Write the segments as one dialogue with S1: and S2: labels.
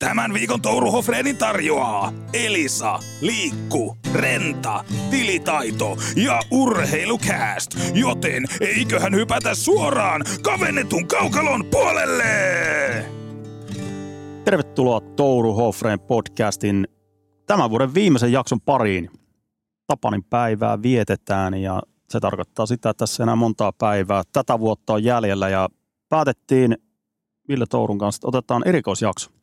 S1: Tämän viikon Touru Hofreenin tarjoaa Elisa, Liikku, Renta, Tilitaito ja Urheilukääst. Joten eiköhän hypätä suoraan kavennetun kaukalon puolelle!
S2: Tervetuloa Touru Hofreen podcastin tämän vuoden viimeisen jakson pariin. Tapanin päivää vietetään ja se tarkoittaa sitä, että tässä enää montaa päivää tätä vuotta on jäljellä ja päätettiin Ville Tourun kanssa, että otetaan erikoisjakso.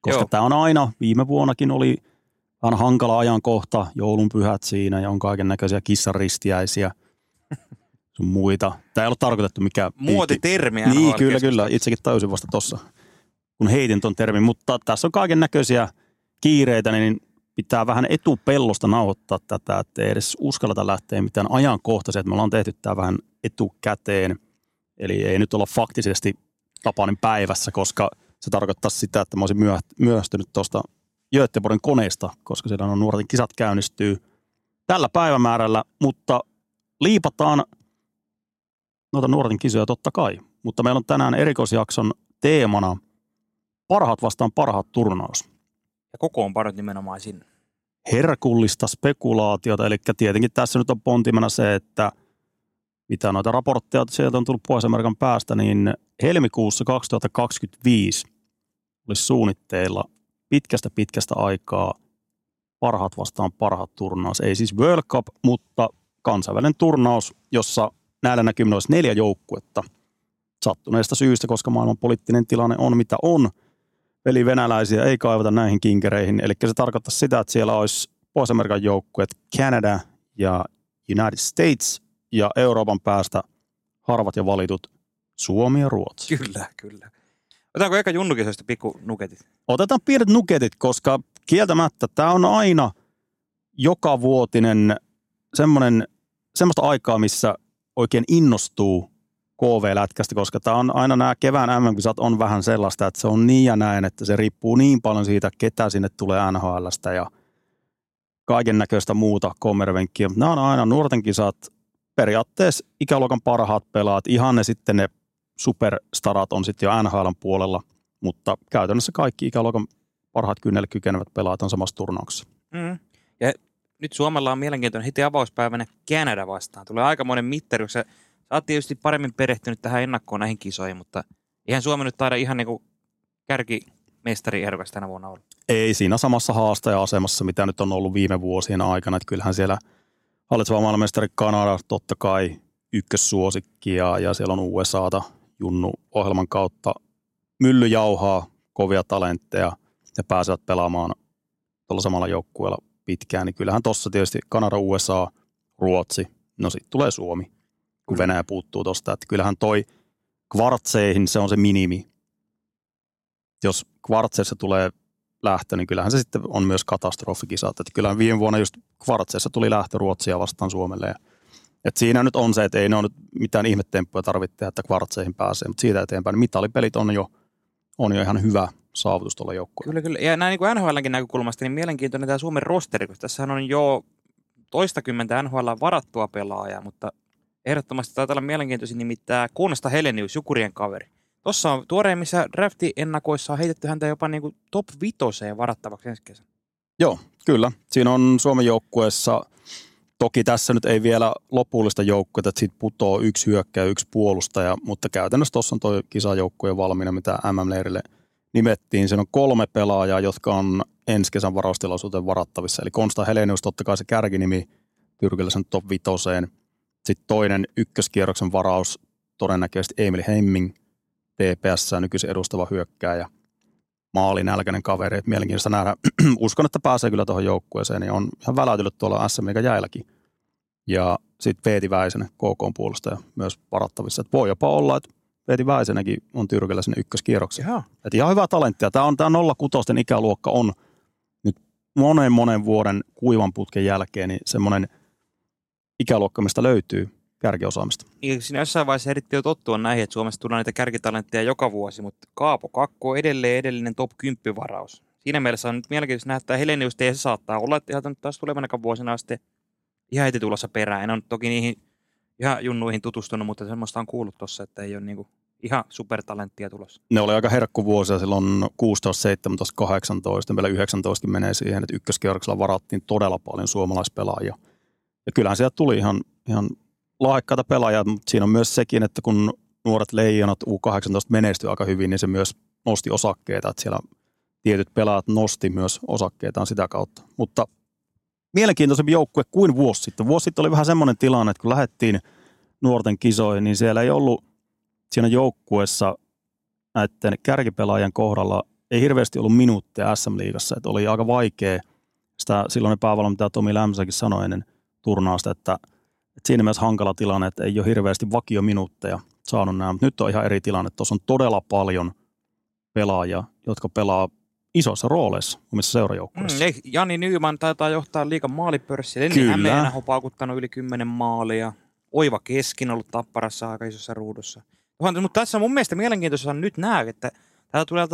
S2: Koska
S3: Joo.
S2: tämä on aina, viime vuonnakin oli vähän hankala ajankohta, joulun pyhät siinä ja on kaiken näköisiä kissaristiäisiä sun muita. Tämä ei ollut tarkoitettu mikä
S3: Muotitermiä.
S2: niin, kyllä, kyllä. Itsekin tajusin vasta tossa, kun heitin ton termin. Mutta tässä on kaiken näköisiä kiireitä, niin pitää vähän etupellosta nauhoittaa tätä, että ei edes uskalleta lähteä mitään ajankohtaisia. Että me ollaan tehty tämä vähän etukäteen. Eli ei nyt olla faktisesti Tapanin päivässä, koska se tarkoittaa sitä, että mä olisin myö- myöhästynyt tuosta Göteborgin koneesta, koska siellä on nuorten kisat käynnistyy tällä päivämäärällä, mutta liipataan noita nuorten kisoja totta kai. Mutta meillä on tänään erikoisjakson teemana parhaat vastaan parhaat turnaus.
S3: Ja kokoonpanot nimenomaan sinne.
S2: Herkullista spekulaatiota, eli tietenkin tässä nyt on pontimena se, että mitä noita raportteja sieltä on tullut Pohjois-Amerikan päästä, niin helmikuussa 2025 olisi suunnitteilla pitkästä pitkästä aikaa parhaat vastaan parhaat turnaus. Ei siis World Cup, mutta kansainvälinen turnaus, jossa näillä näkymin olisi neljä joukkuetta sattuneesta syystä, koska maailman poliittinen tilanne on mitä on. Eli venäläisiä ei kaivata näihin kinkereihin. Eli se tarkoittaa sitä, että siellä olisi Pohjois-Amerikan joukkueet Canada ja United States ja Euroopan päästä harvat ja valitut Suomi ja Ruotsi.
S3: Kyllä, kyllä. Otetaanko eka junnukisoista pikku nuketit?
S2: Otetaan pienet nuketit, koska kieltämättä tämä on aina joka vuotinen semmoinen, semmoista aikaa, missä oikein innostuu KV-lätkästä, koska tämä on aina nämä kevään MM-kisat on vähän sellaista, että se on niin ja näin, että se riippuu niin paljon siitä, ketä sinne tulee NHLstä ja kaiken näköistä muuta kommervenkkiä. Nämä on aina nuorten kisat, periaatteessa ikäluokan parhaat pelaat, ihan ne sitten ne superstarat on sitten jo NHLn puolella, mutta käytännössä kaikki ikäluokan parhaat kynnelle kykenevät pelaat on samassa turnauksessa.
S3: Mm. Ja nyt Suomella on mielenkiintoinen heti avauspäivänä Kanada vastaan. Tulee aikamoinen mittari, sä, sä oot tietysti paremmin perehtynyt tähän ennakkoon näihin kisoihin, mutta eihän Suomi nyt taida ihan niinku kärkimestari ehdokas tänä vuonna olla.
S2: Ei siinä samassa haastaja-asemassa, mitä nyt on ollut viime vuosien aikana, että kyllähän siellä hallitseva maailmanmestari Kanada totta kai ykkössuosikki ja, ja siellä on USAta Junnu-ohjelman kautta mylly jauhaa kovia talentteja ja pääsevät pelaamaan tuolla samalla joukkueella pitkään, niin kyllähän tuossa tietysti Kanada, USA, Ruotsi, no sitten tulee Suomi, kun Venäjä puuttuu tuosta, että kyllähän toi kvartseihin se on se minimi. Jos kvartseissa tulee lähtö, niin kyllähän se sitten on myös katastrofikisat. Että kyllähän viime vuonna just kvartseissa tuli lähtö Ruotsia vastaan Suomelle. Ja, et siinä nyt on se, että ei ne ole nyt mitään ihmetemppuja tarvitse tehdä, että kvartseihin pääsee, mutta siitä eteenpäin niin mitalipelit on jo, on jo ihan hyvä saavutus tuolla joukkueella.
S3: Kyllä, kyllä. Ja näin niin kuin NHLnkin näkökulmasta, niin mielenkiintoinen tämä Suomen rosteri, koska tässä on jo toistakymmentä NHL varattua pelaajaa, mutta ehdottomasti taitaa olla mielenkiintoisin nimittäin Konsta Helenius, Jukurien kaveri. Tuossa on tuoreimmissa drafti-ennakoissa on heitetty häntä jopa niin kuin top vitoseen varattavaksi ensi kesänä.
S2: Joo, kyllä. Siinä on Suomen joukkueessa, toki tässä nyt ei vielä lopullista joukkuetta, että siitä putoo yksi hyökkäjä, yksi puolustaja, mutta käytännössä tuossa on tuo kisajoukkue valmiina, mitä MM-leirille nimettiin. Siinä on kolme pelaajaa, jotka on ensi kesän varaustilaisuuteen varattavissa. Eli Konsta Helenius, totta kai se kärkinimi Tyrkyläisen top vitoseen. Sitten toinen ykköskierroksen varaus, todennäköisesti Emil Hemming, TPS, nykyisin edustava hyökkääjä. Maalinälkäinen kaveri, että mielenkiintoista nähdä. Uskon, että pääsee kyllä tuohon joukkueeseen, niin on ihan väläytellyt tuolla SM Liigan jäälläkin. Ja sitten Veeti Väisänen, KK puolustaja, myös varattavissa. Et voi jopa olla, että Veeti Väisenenkin on Tyrkyllä sinne ykköskierroksen.
S3: Joo.
S2: Et ihan hyvää talenttia. Tämä on tämä 06 ikäluokka on nyt monen monen vuoden kuivan putken jälkeen niin semmoinen ikäluokka, mistä löytyy kärkiosaamista.
S3: Niin siinä jossain vaiheessa ehdittiin jo tottua näihin, että Suomessa tulee niitä kärkitalentteja joka vuosi, mutta Kaapo Kakko on edelleen edellinen top 10 varaus. Siinä mielessä on nyt mielenkiintoista nähdä, että Helenius se saattaa olla, että ihan taas tulevana vuosina sitten ihan heti tulossa perään. En ole toki niihin ihan junnuihin tutustunut, mutta semmoista on kuullut tuossa, että ei ole niinku Ihan supertalenttia tulossa.
S2: Ne oli aika herkkuvuosia silloin 16, 17, 18, meillä 19 menee siihen, että ykköskierroksella varattiin todella paljon suomalaispelaajia. Ja kyllähän sieltä tuli ihan, ihan lahjakkaita pelaajia, mutta siinä on myös sekin, että kun nuoret leijonat U18 menestyi aika hyvin, niin se myös nosti osakkeita, että siellä tietyt pelaajat nosti myös osakkeitaan sitä kautta. Mutta mielenkiintoisempi joukkue kuin vuosi sitten. Vuosi sitten oli vähän semmoinen tilanne, että kun lähdettiin nuorten kisoihin, niin siellä ei ollut siinä joukkueessa näiden kärkipelaajien kohdalla ei hirveästi ollut minuutteja SM-liigassa, että oli aika vaikea sitä silloin päävalmentaja Tomi Lämsäkin sanoi ennen turnausta, että, että siinä mielessä hankala tilanne, että ei ole hirveästi vakiominuutteja saanut nämä, mutta nyt on ihan eri tilanne. Tuossa on todella paljon pelaajia, jotka pelaa isoissa rooleissa omissa seurajoukkueissa.
S3: Mm, Jani Nyyman taitaa johtaa liikan maalipörssiä. Lenni. Hämeenä on paukuttanut yli 10 maalia. Oiva Keskin on ollut tapparassa aika isossa ruudussa. Mutta tässä on mun mielestä mielenkiintoista nyt nähdä, että täällä tulee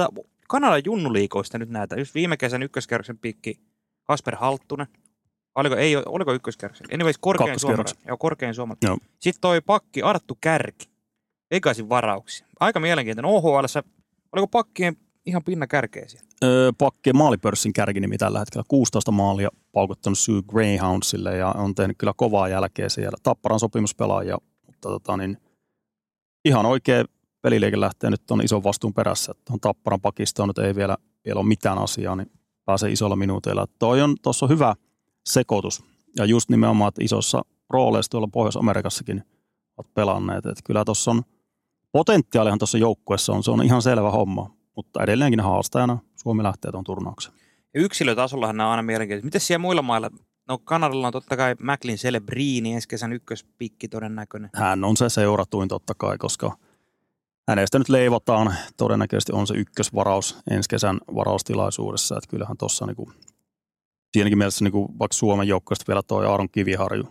S3: Kanadan junnuliikoista nyt näitä. Just viime kesän ykköskerroksen pikki Kasper Halttunen. Oliko, ei, oliko ykköskerroksen? Anyways, korkein suomalainen. Joo, korkein suomalainen.
S2: Joo.
S3: Sitten toi pakki Arttu Kärki. Ekaisin varauksia. Aika mielenkiintoinen. OHL, oliko pakkien ihan pinna kärkeä siellä?
S2: Öö, pakkien maalipörssin kärkinimi tällä hetkellä 16 maalia paukuttanut Sue Greyhoundsille ja on tehnyt kyllä kovaa jälkeä siellä. Tapparan sopimuspelaaja, mutta tota niin, ihan oikea peliliike lähtee nyt on ison vastuun perässä. Että on Tapparan pakistoon nyt ei vielä, vielä ole mitään asiaa, niin pääsee isolla minuuteilla. Toi on, tuossa on hyvä sekoitus ja just nimenomaan, että isossa rooleissa tuolla Pohjois-Amerikassakin olet pelanneet. Että kyllä tuossa on potentiaalihan tuossa joukkueessa on, se on ihan selvä homma, mutta edelleenkin haastajana Suomi lähtee tuon turnauksen.
S3: Ja yksilötasollahan nämä on aina mielenkiintoisia. Miten siellä muilla mailla? No Kanadalla on totta kai Macklin Celebrini, ensi kesän ykköspikki todennäköinen.
S2: Hän on se seuratuin totta kai, koska hänestä nyt leivotaan. Todennäköisesti on se ykkösvaraus ensi kesän varaustilaisuudessa. Että kyllähän tuossa niinku, siinäkin mielessä niinku, vaikka Suomen joukkueesta vielä toi Aaron Kiviharju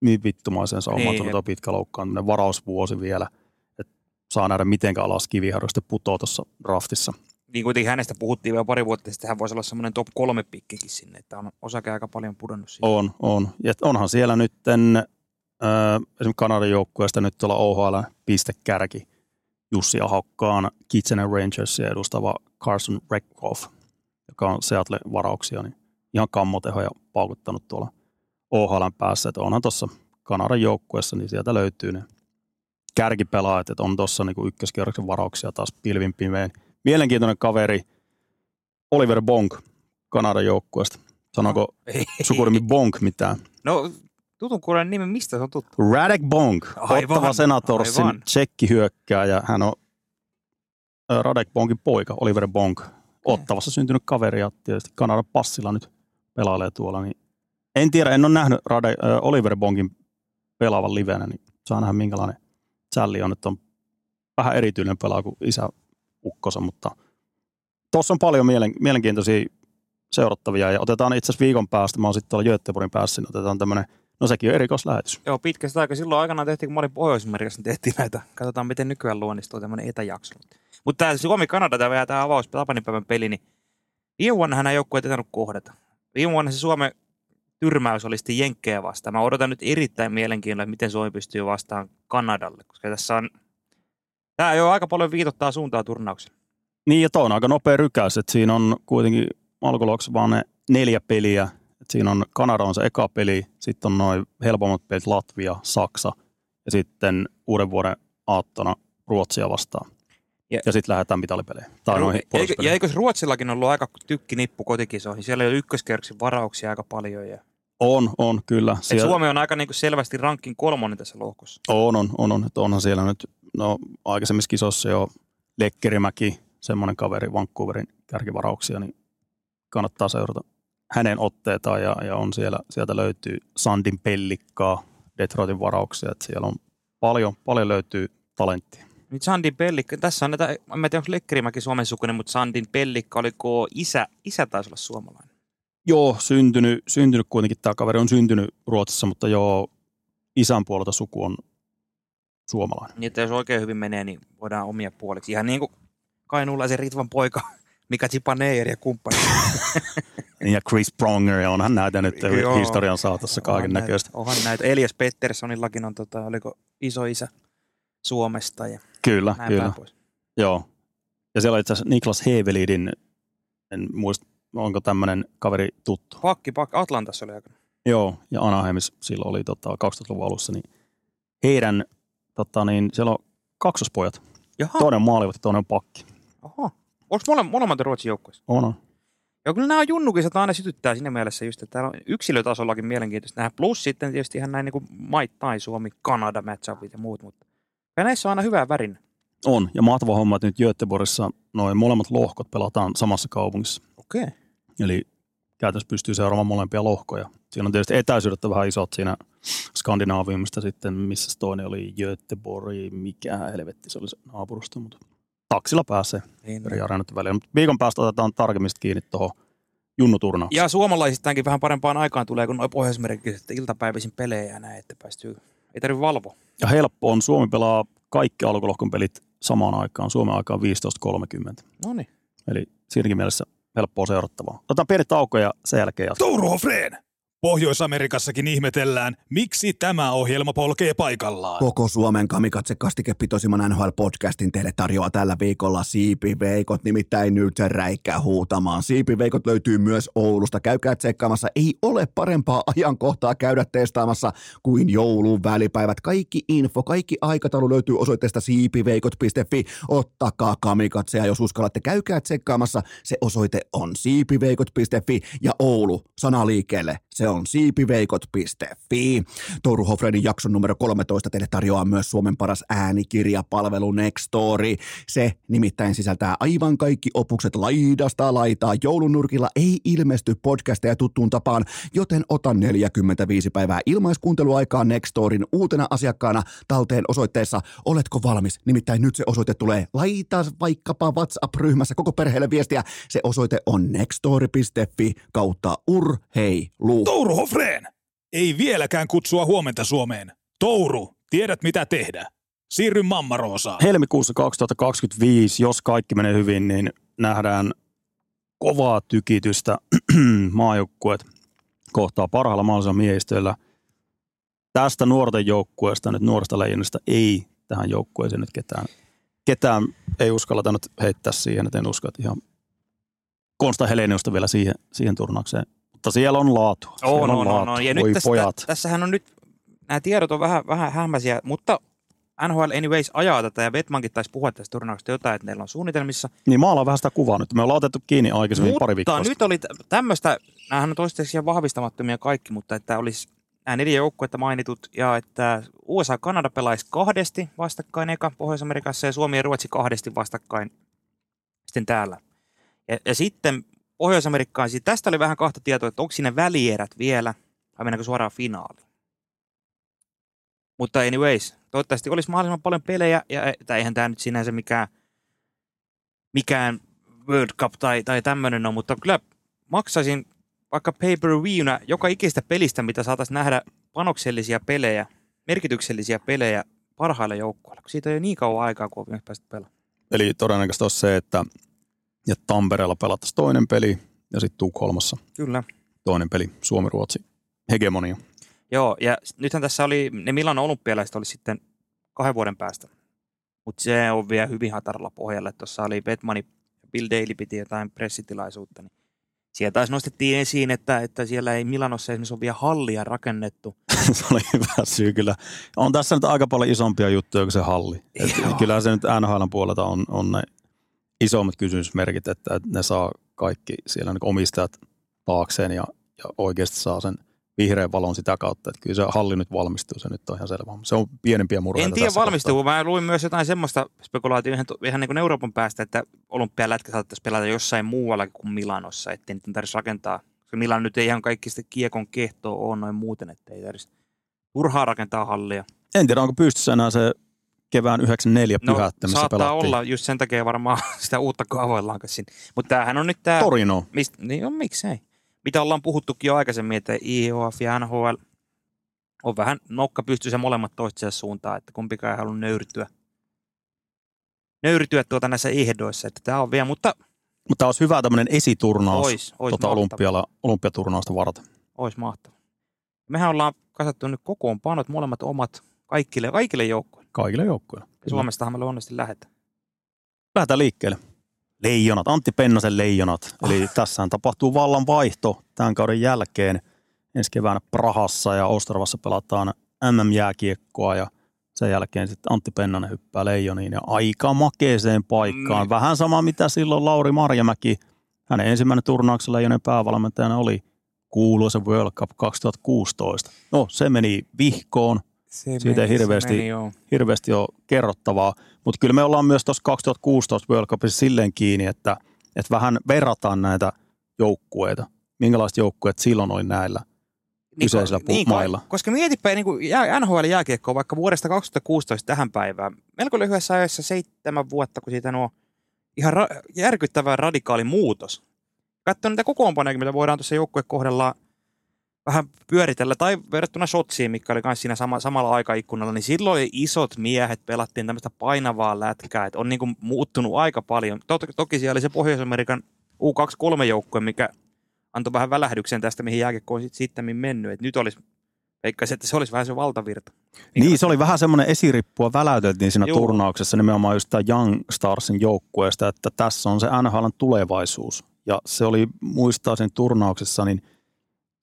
S2: niin vittumaisen saumaan
S3: Niin,
S2: niin, tuo pitkä loukkaantuminen varausvuosi vielä. Että saa nähdä mitenkä alas Kiviharju sitten putoo tuossa draftissa.
S3: Niin kuitenkin hänestä puhuttiin vielä pari vuotta sitten, hän voisi olla semmoinen top kolme pikkikin sinne, että on osake aika paljon pudonnut siitä.
S2: On, on. Ja onhan siellä nytten, äh, esimerkiksi Kanadan joukkueesta nyt tuolla OHL pistekärki Jussi Ahokkaan Kitchener Rangersia edustava Carson Reckhoff, joka on Seattle varauksia, niin ihan kammotehoja paukuttanut tuolla OHL päässä. Että onhan tuossa Kanadan joukkueessa, niin sieltä löytyy ne kärkipelaajat, että on tuossa niinku ykköskierroksen varauksia taas pilvin pimein. Mielenkiintoinen kaveri Oliver Bonk Kanadan joukkueesta. Sanoiko sukunimi Bonk mitään?
S3: No tutun kuulen nimen, mistä se on tuttu?
S2: Radek Bonk,
S3: Aivan,
S2: Ottava Senatorsin
S3: aivan.
S2: tsekkihyökkääjä. Hän on Radek Bonkin poika, Oliver Bonk. Ottavassa syntynyt kaveri ja tietysti Kanadan passilla nyt pelailee tuolla. Niin en tiedä, en ole nähnyt Rade, ö, Oliver Bonkin pelaavan livenä, niin saa nähdä minkälainen sälli on. Että on vähän erityinen pelaa kuin isä ukkosa, mutta tuossa on paljon mielen, mielenkiintoisia seurattavia ja otetaan itse asiassa viikon päästä, mä oon sitten tuolla Göteborgin päässä, niin otetaan tämmöinen, no sekin on erikoislähetys.
S3: Joo, pitkästä aikaa. Silloin aikanaan tehtiin, kun mä olin Pohjois-Amerikassa, niin tehtiin näitä. Katsotaan, miten nykyään luonnistuu tämmöinen etäjakso. Mutta tämä Suomi-Kanada, tämä tämä avaus Tapanipäivän peli, niin viime vuonna hän joukkueet ei tainnut kohdata. Viime vuonna se Suomen tyrmäys oli sitten Jenkkejä vastaan. Mä odotan nyt erittäin mielenkiinnolla, miten Suomi pystyy vastaan Kanadalle, koska tässä on, tämä jo aika paljon viitottaa suuntaa turnauksen.
S2: Niin ja on aika nopea rykäys, että siinä on kuitenkin alkuluoksi vaan ne neljä peliä. Et siinä on Kanada on se eka peli, sitten on noin helpommat pelit Latvia, Saksa ja sitten uuden vuoden aattona Ruotsia vastaan.
S3: Ja-
S2: Ja, sitten lähdetään mitalipeleihin. Tai noihin
S3: Eikö, ja
S2: puolustuspeleihin.
S3: eikö Ruotsillakin ollut aika tykkinippu kotikisoihin? Siellä oli ykköskerroksen varauksia aika paljon. Ja...
S2: On, on kyllä.
S3: Et
S2: Siellä,
S3: Suomi on aika niin kuin selvästi rankin kolmonen tässä lohkossa.
S2: on, on, on, on. Että onhan siellä nyt, no aikaisemmissa kisoissa jo Lekkerimäki, semmoinen kaveri Vancouverin kärkivarauksia, niin kannattaa seurata hänen otteitaan ja, ja on siellä, sieltä löytyy Sandin pellikkaa, Detroitin varauksia, että siellä on paljon, paljon löytyy talenttia.
S3: Nyt Sandin Pellikka, tässä on näitä, en tiedä onko Lekkerimäki Suomen sukunen, mutta Sandin Pellikka, oliko isä, isä taisi olla suomalainen?
S2: Joo, syntynyt, syntynyt kuitenkin, tämä kaveri on syntynyt Ruotsissa, mutta joo, isän puolelta suku on suomalainen.
S3: Niin, että jos oikein hyvin menee, niin voidaan omia puoliksi. Ihan niin kuin kainuulaisen Ritvan poika, Mika Zipaneer ja kumppani.
S2: Ja Chris Pronger, ja onhan näitä nyt
S3: Joo.
S2: historian saatossa kaiken näköistä.
S3: Onhan näitä. Elias Petterssonillakin on, tota, oliko iso isä Suomesta ja
S2: Kyllä,
S3: näin
S2: kyllä.
S3: pois.
S2: Joo. Ja siellä oli itse asiassa Niklas Hevelidin, en muista, onko tämmöinen kaveri tuttu.
S3: Pakki, pakki. Atlantassa oli aika.
S2: Joo, ja Anaheimissa silloin oli tota, 2000-luvun alussa, niin heidän, tota, niin siellä on kaksospojat.
S3: Jaha,
S2: Toinen on maalivahti, toinen on pakki.
S3: oho. Onko mole, molemmat Ruotsin joukkueessa?
S2: On, on.
S3: Joo, kyllä nämä junnukisat aina sytyttää siinä mielessä just, että täällä on yksilötasollakin mielenkiintoista nähdä. Plus sitten tietysti ihan näin niin kuin maittain Suomi, Kanada, matchupit ja muut, mutta ja näissä on aina hyvää värin.
S2: On, ja mahtava homma, että nyt Göteborgissa noin molemmat lohkot pelataan samassa kaupungissa.
S3: Okei. Okay.
S2: Eli käytännössä pystyy seuraamaan molempia lohkoja. Siinä on tietysti etäisyydet vähän isot siinä Skandinaaviumista sitten, missä toinen oli Göteborg, mikä helvetti se oli se naapurusta, mutta taksilla pääsee
S3: Niin,
S2: eri arenat välillä. Mutta viikon päästä otetaan tarkemmin kiinni tuohon junnuturnaukseen.
S3: Ja suomalaisistaankin vähän parempaan aikaan tulee, kun noin pohjoismerkiset iltapäivisin pelejä ja näin, että päästyy, ei tarvitse valvoa.
S2: Ja helppo on, Suomi pelaa kaikki alkulohkon pelit samaan aikaan, Suomen aikaan 15.30.
S3: No niin.
S2: Eli siinäkin mielessä helppoa seurattavaa. Otetaan pieni tauko ja sen jälkeen jatketaan.
S1: Touru Hofreen! Pohjois-Amerikassakin ihmetellään, miksi tämä ohjelma polkee paikallaan.
S4: Koko Suomen kamikatse kastikepitoisimman NHL-podcastin teille tarjoaa tällä viikolla Siipiveikot, nimittäin nyt se räikkää huutamaan. Siipiveikot löytyy myös Oulusta. Käykää tsekkaamassa. Ei ole parempaa ajankohtaa käydä testaamassa kuin joulun välipäivät. Kaikki info, kaikki aikataulu löytyy osoitteesta siipiveikot.fi. Ottakaa kamikatseja, jos uskallatte. Käykää tsekkaamassa. Se osoite on siipiveikot.fi ja Oulu, sana liikkeelle. Se on siipiveikot.fi. Touru Hofredin jakson numero 13 teille tarjoaa myös Suomen paras äänikirjapalvelu Nextory. Se nimittäin sisältää aivan kaikki opukset laidasta laitaa. Joulunurkilla ei ilmesty podcasteja tuttuun tapaan, joten ota 45 päivää ilmaiskuunteluaikaa Nextorin uutena asiakkaana talteen osoitteessa Oletko valmis? Nimittäin nyt se osoite tulee. Laita vaikkapa WhatsApp-ryhmässä koko perheelle viestiä. Se osoite on nextory.fi kautta urheilu.
S1: Touru Hofreen! Ei vieläkään kutsua huomenta Suomeen. Touru, tiedät mitä tehdä. Siirry Mammaroosaan.
S2: Helmikuussa 2025, jos kaikki menee hyvin, niin nähdään kovaa tykitystä maajoukkueet kohtaa parhaalla mahdollisella miehistöllä. Tästä nuorten joukkueesta, nyt nuoresta leijonista, ei tähän joukkueeseen nyt ketään, ketään ei uskalleta nyt heittää siihen, että en usko, että ihan Konsta Heleniusta vielä siihen, siihen turnaukseen. Mutta siellä on laatu.
S3: On,
S2: siellä
S3: on, on,
S2: laatu.
S3: on. Ja
S2: Voi
S3: nyt tästä,
S2: pojat.
S3: tässähän on nyt, nämä tiedot on vähän, vähän hämmäisiä, mutta NHL Anyways ajaa tätä ja Vetmankin taisi puhua tästä turnauksesta jotain, että neillä on suunnitelmissa.
S2: Niin maalaan vähän sitä kuvaa nyt. Me ollaan otettu kiinni aikaisemmin
S3: mutta
S2: pari viikkoa.
S3: nyt oli tä- tämmöistä, nämähän on toistaiseksi vahvistamattomia kaikki, mutta että olisi nämä neljä joukkuetta mainitut ja että USA ja Kanada pelaisi kahdesti vastakkain eka Pohjois-Amerikassa ja Suomi ja Ruotsi kahdesti vastakkain sitten täällä. Ja, ja sitten Pohjois-Amerikkaan, siis tästä oli vähän kahta tietoa, että onko siinä välierät vielä vai mennäänkö suoraan finaaliin. Mutta anyways, toivottavasti olisi mahdollisimman paljon pelejä, ja tai eihän tämä nyt sinänsä mikään, mikään World Cup tai, tai tämmöinen on, mutta kyllä maksaisin vaikka pay per viewna joka ikistä pelistä, mitä saataisiin nähdä panoksellisia pelejä, merkityksellisiä pelejä parhaille joukkueille, kun siitä ei ole niin kauan aikaa, kun on päästy pelaamaan.
S2: Eli todennäköisesti olisi se, että, että Tampereella pelattaisiin toinen peli ja sitten Tukholmassa
S3: Kyllä.
S2: toinen peli, Suomi-Ruotsi, hegemonia.
S3: Joo, ja nythän tässä oli, ne Milan olympialaiset oli sitten kahden vuoden päästä. Mutta se on vielä hyvin hataralla pohjalla. Tuossa oli Batman ja Bill Daly piti jotain pressitilaisuutta. Niin siellä taas nostettiin esiin, että, että siellä ei Milanossa esimerkiksi ole vielä hallia rakennettu.
S2: se oli hyvä syy kyllä. On tässä nyt aika paljon isompia juttuja kuin se halli. Et kyllä se nyt NHLn puolelta on, on ne isommat kysymysmerkit, että, että ne saa kaikki siellä niin omistajat taakseen ja, ja oikeasti saa sen vihreän valon sitä kautta. Että kyllä se halli nyt valmistuu, se nyt on ihan selvä. Se on pienempiä murheita
S3: En tiedä valmistuu, mä luin myös jotain semmoista spekulaatiota ihan, ihan niin kuin Euroopan päästä, että olympialätkä saattaisi pelata jossain muualla kuin Milanossa, ettei nyt tarvitsisi rakentaa. Koska Milan nyt ei ihan kaikki sitä kiekon kehtoa ole noin muuten, ettei tarvitsisi turhaa rakentaa hallia.
S2: En tiedä, onko pystyssä enää se kevään 94
S3: No,
S2: missä
S3: saattaa
S2: pelattiin.
S3: olla, just sen takia varmaan sitä uutta kaavoillaanko siinä. Mutta tämähän on nyt tämä,
S2: Torino.
S3: mist, niin on, miksei. Mitä ollaan puhuttukin jo aikaisemmin, että IHF ja NHL on vähän nokka pystyssä molemmat toistensa suuntaan, että kumpikaan ei halua nöyrtyä. Nöyrtyä tuota näissä ehdoissa, että tämä on vielä, mutta
S2: Mutta tämä olisi hyvä tämmöinen esiturnaus
S3: ois, ois mahtava.
S2: olympiala, olympiaturnausta varten.
S3: Ois mahtava. Mehän ollaan kasattu nyt kokoonpanot, molemmat omat, kaikille, kaikille joukkoille.
S2: Kaikille joukkueille.
S3: Suomestahan me luonnollisesti lähdetään.
S2: Lähdetään liikkeelle. Leijonat, Antti Pennasen leijonat. Eli tässä tapahtuu vallan vaihto tämän kauden jälkeen. Ensi keväänä Prahassa ja Ostravassa pelataan MM-jääkiekkoa ja sen jälkeen sitten Antti Pennanen hyppää leijoniin ja aika makeeseen paikkaan.
S3: Mm.
S2: Vähän sama mitä silloin Lauri Marjamäki. Hänen ensimmäinen turnauksen leijonen päävalmentajana oli kuuluisa World Cup 2016. No se meni vihkoon,
S3: Se
S2: Siitä ei hirveästi-
S3: meni, joo.
S2: hirveästi ole kerrottavaa, mutta kyllä me ollaan myös tuossa 2016 World Cupissa silleen kiinni, että, että vähän verrataan näitä joukkueita. Minkälaiset joukkueet silloin oli näillä kyseisillä pu- mailla?
S3: Koska mietipä niin kuin jää- NHL-jääkiekkoa vaikka vuodesta 2016 tähän päivään. Melko lyhyessä ajassa seitsemän vuotta, kun siitä nuo ihan ra- järkyttävä radikaali muutos. Katso niitä kokoonpanoja, mitä voidaan tuossa joukkuekohdalla vähän pyöritellä, tai verrattuna Shotsiin, mikä oli myös siinä sama, samalla aikaikkunalla, niin silloin oli isot miehet, pelattiin tämmöistä painavaa lätkää, että on niin kuin muuttunut aika paljon. Toki, toki siellä oli se Pohjois-Amerikan U23-joukkue, mikä antoi vähän välähdyksen tästä, mihin jääkiekko on sit, sitten mennyt. Et nyt olisi, veikkaisin, että se olisi vähän se valtavirta.
S2: Niin, se oli vähän semmoinen esirippua väläyteltiin siinä
S3: Juu.
S2: turnauksessa nimenomaan just tämä Young Starsin joukkueesta, että tässä on se NHLn tulevaisuus. Ja se oli, muistaa sen turnauksessa, niin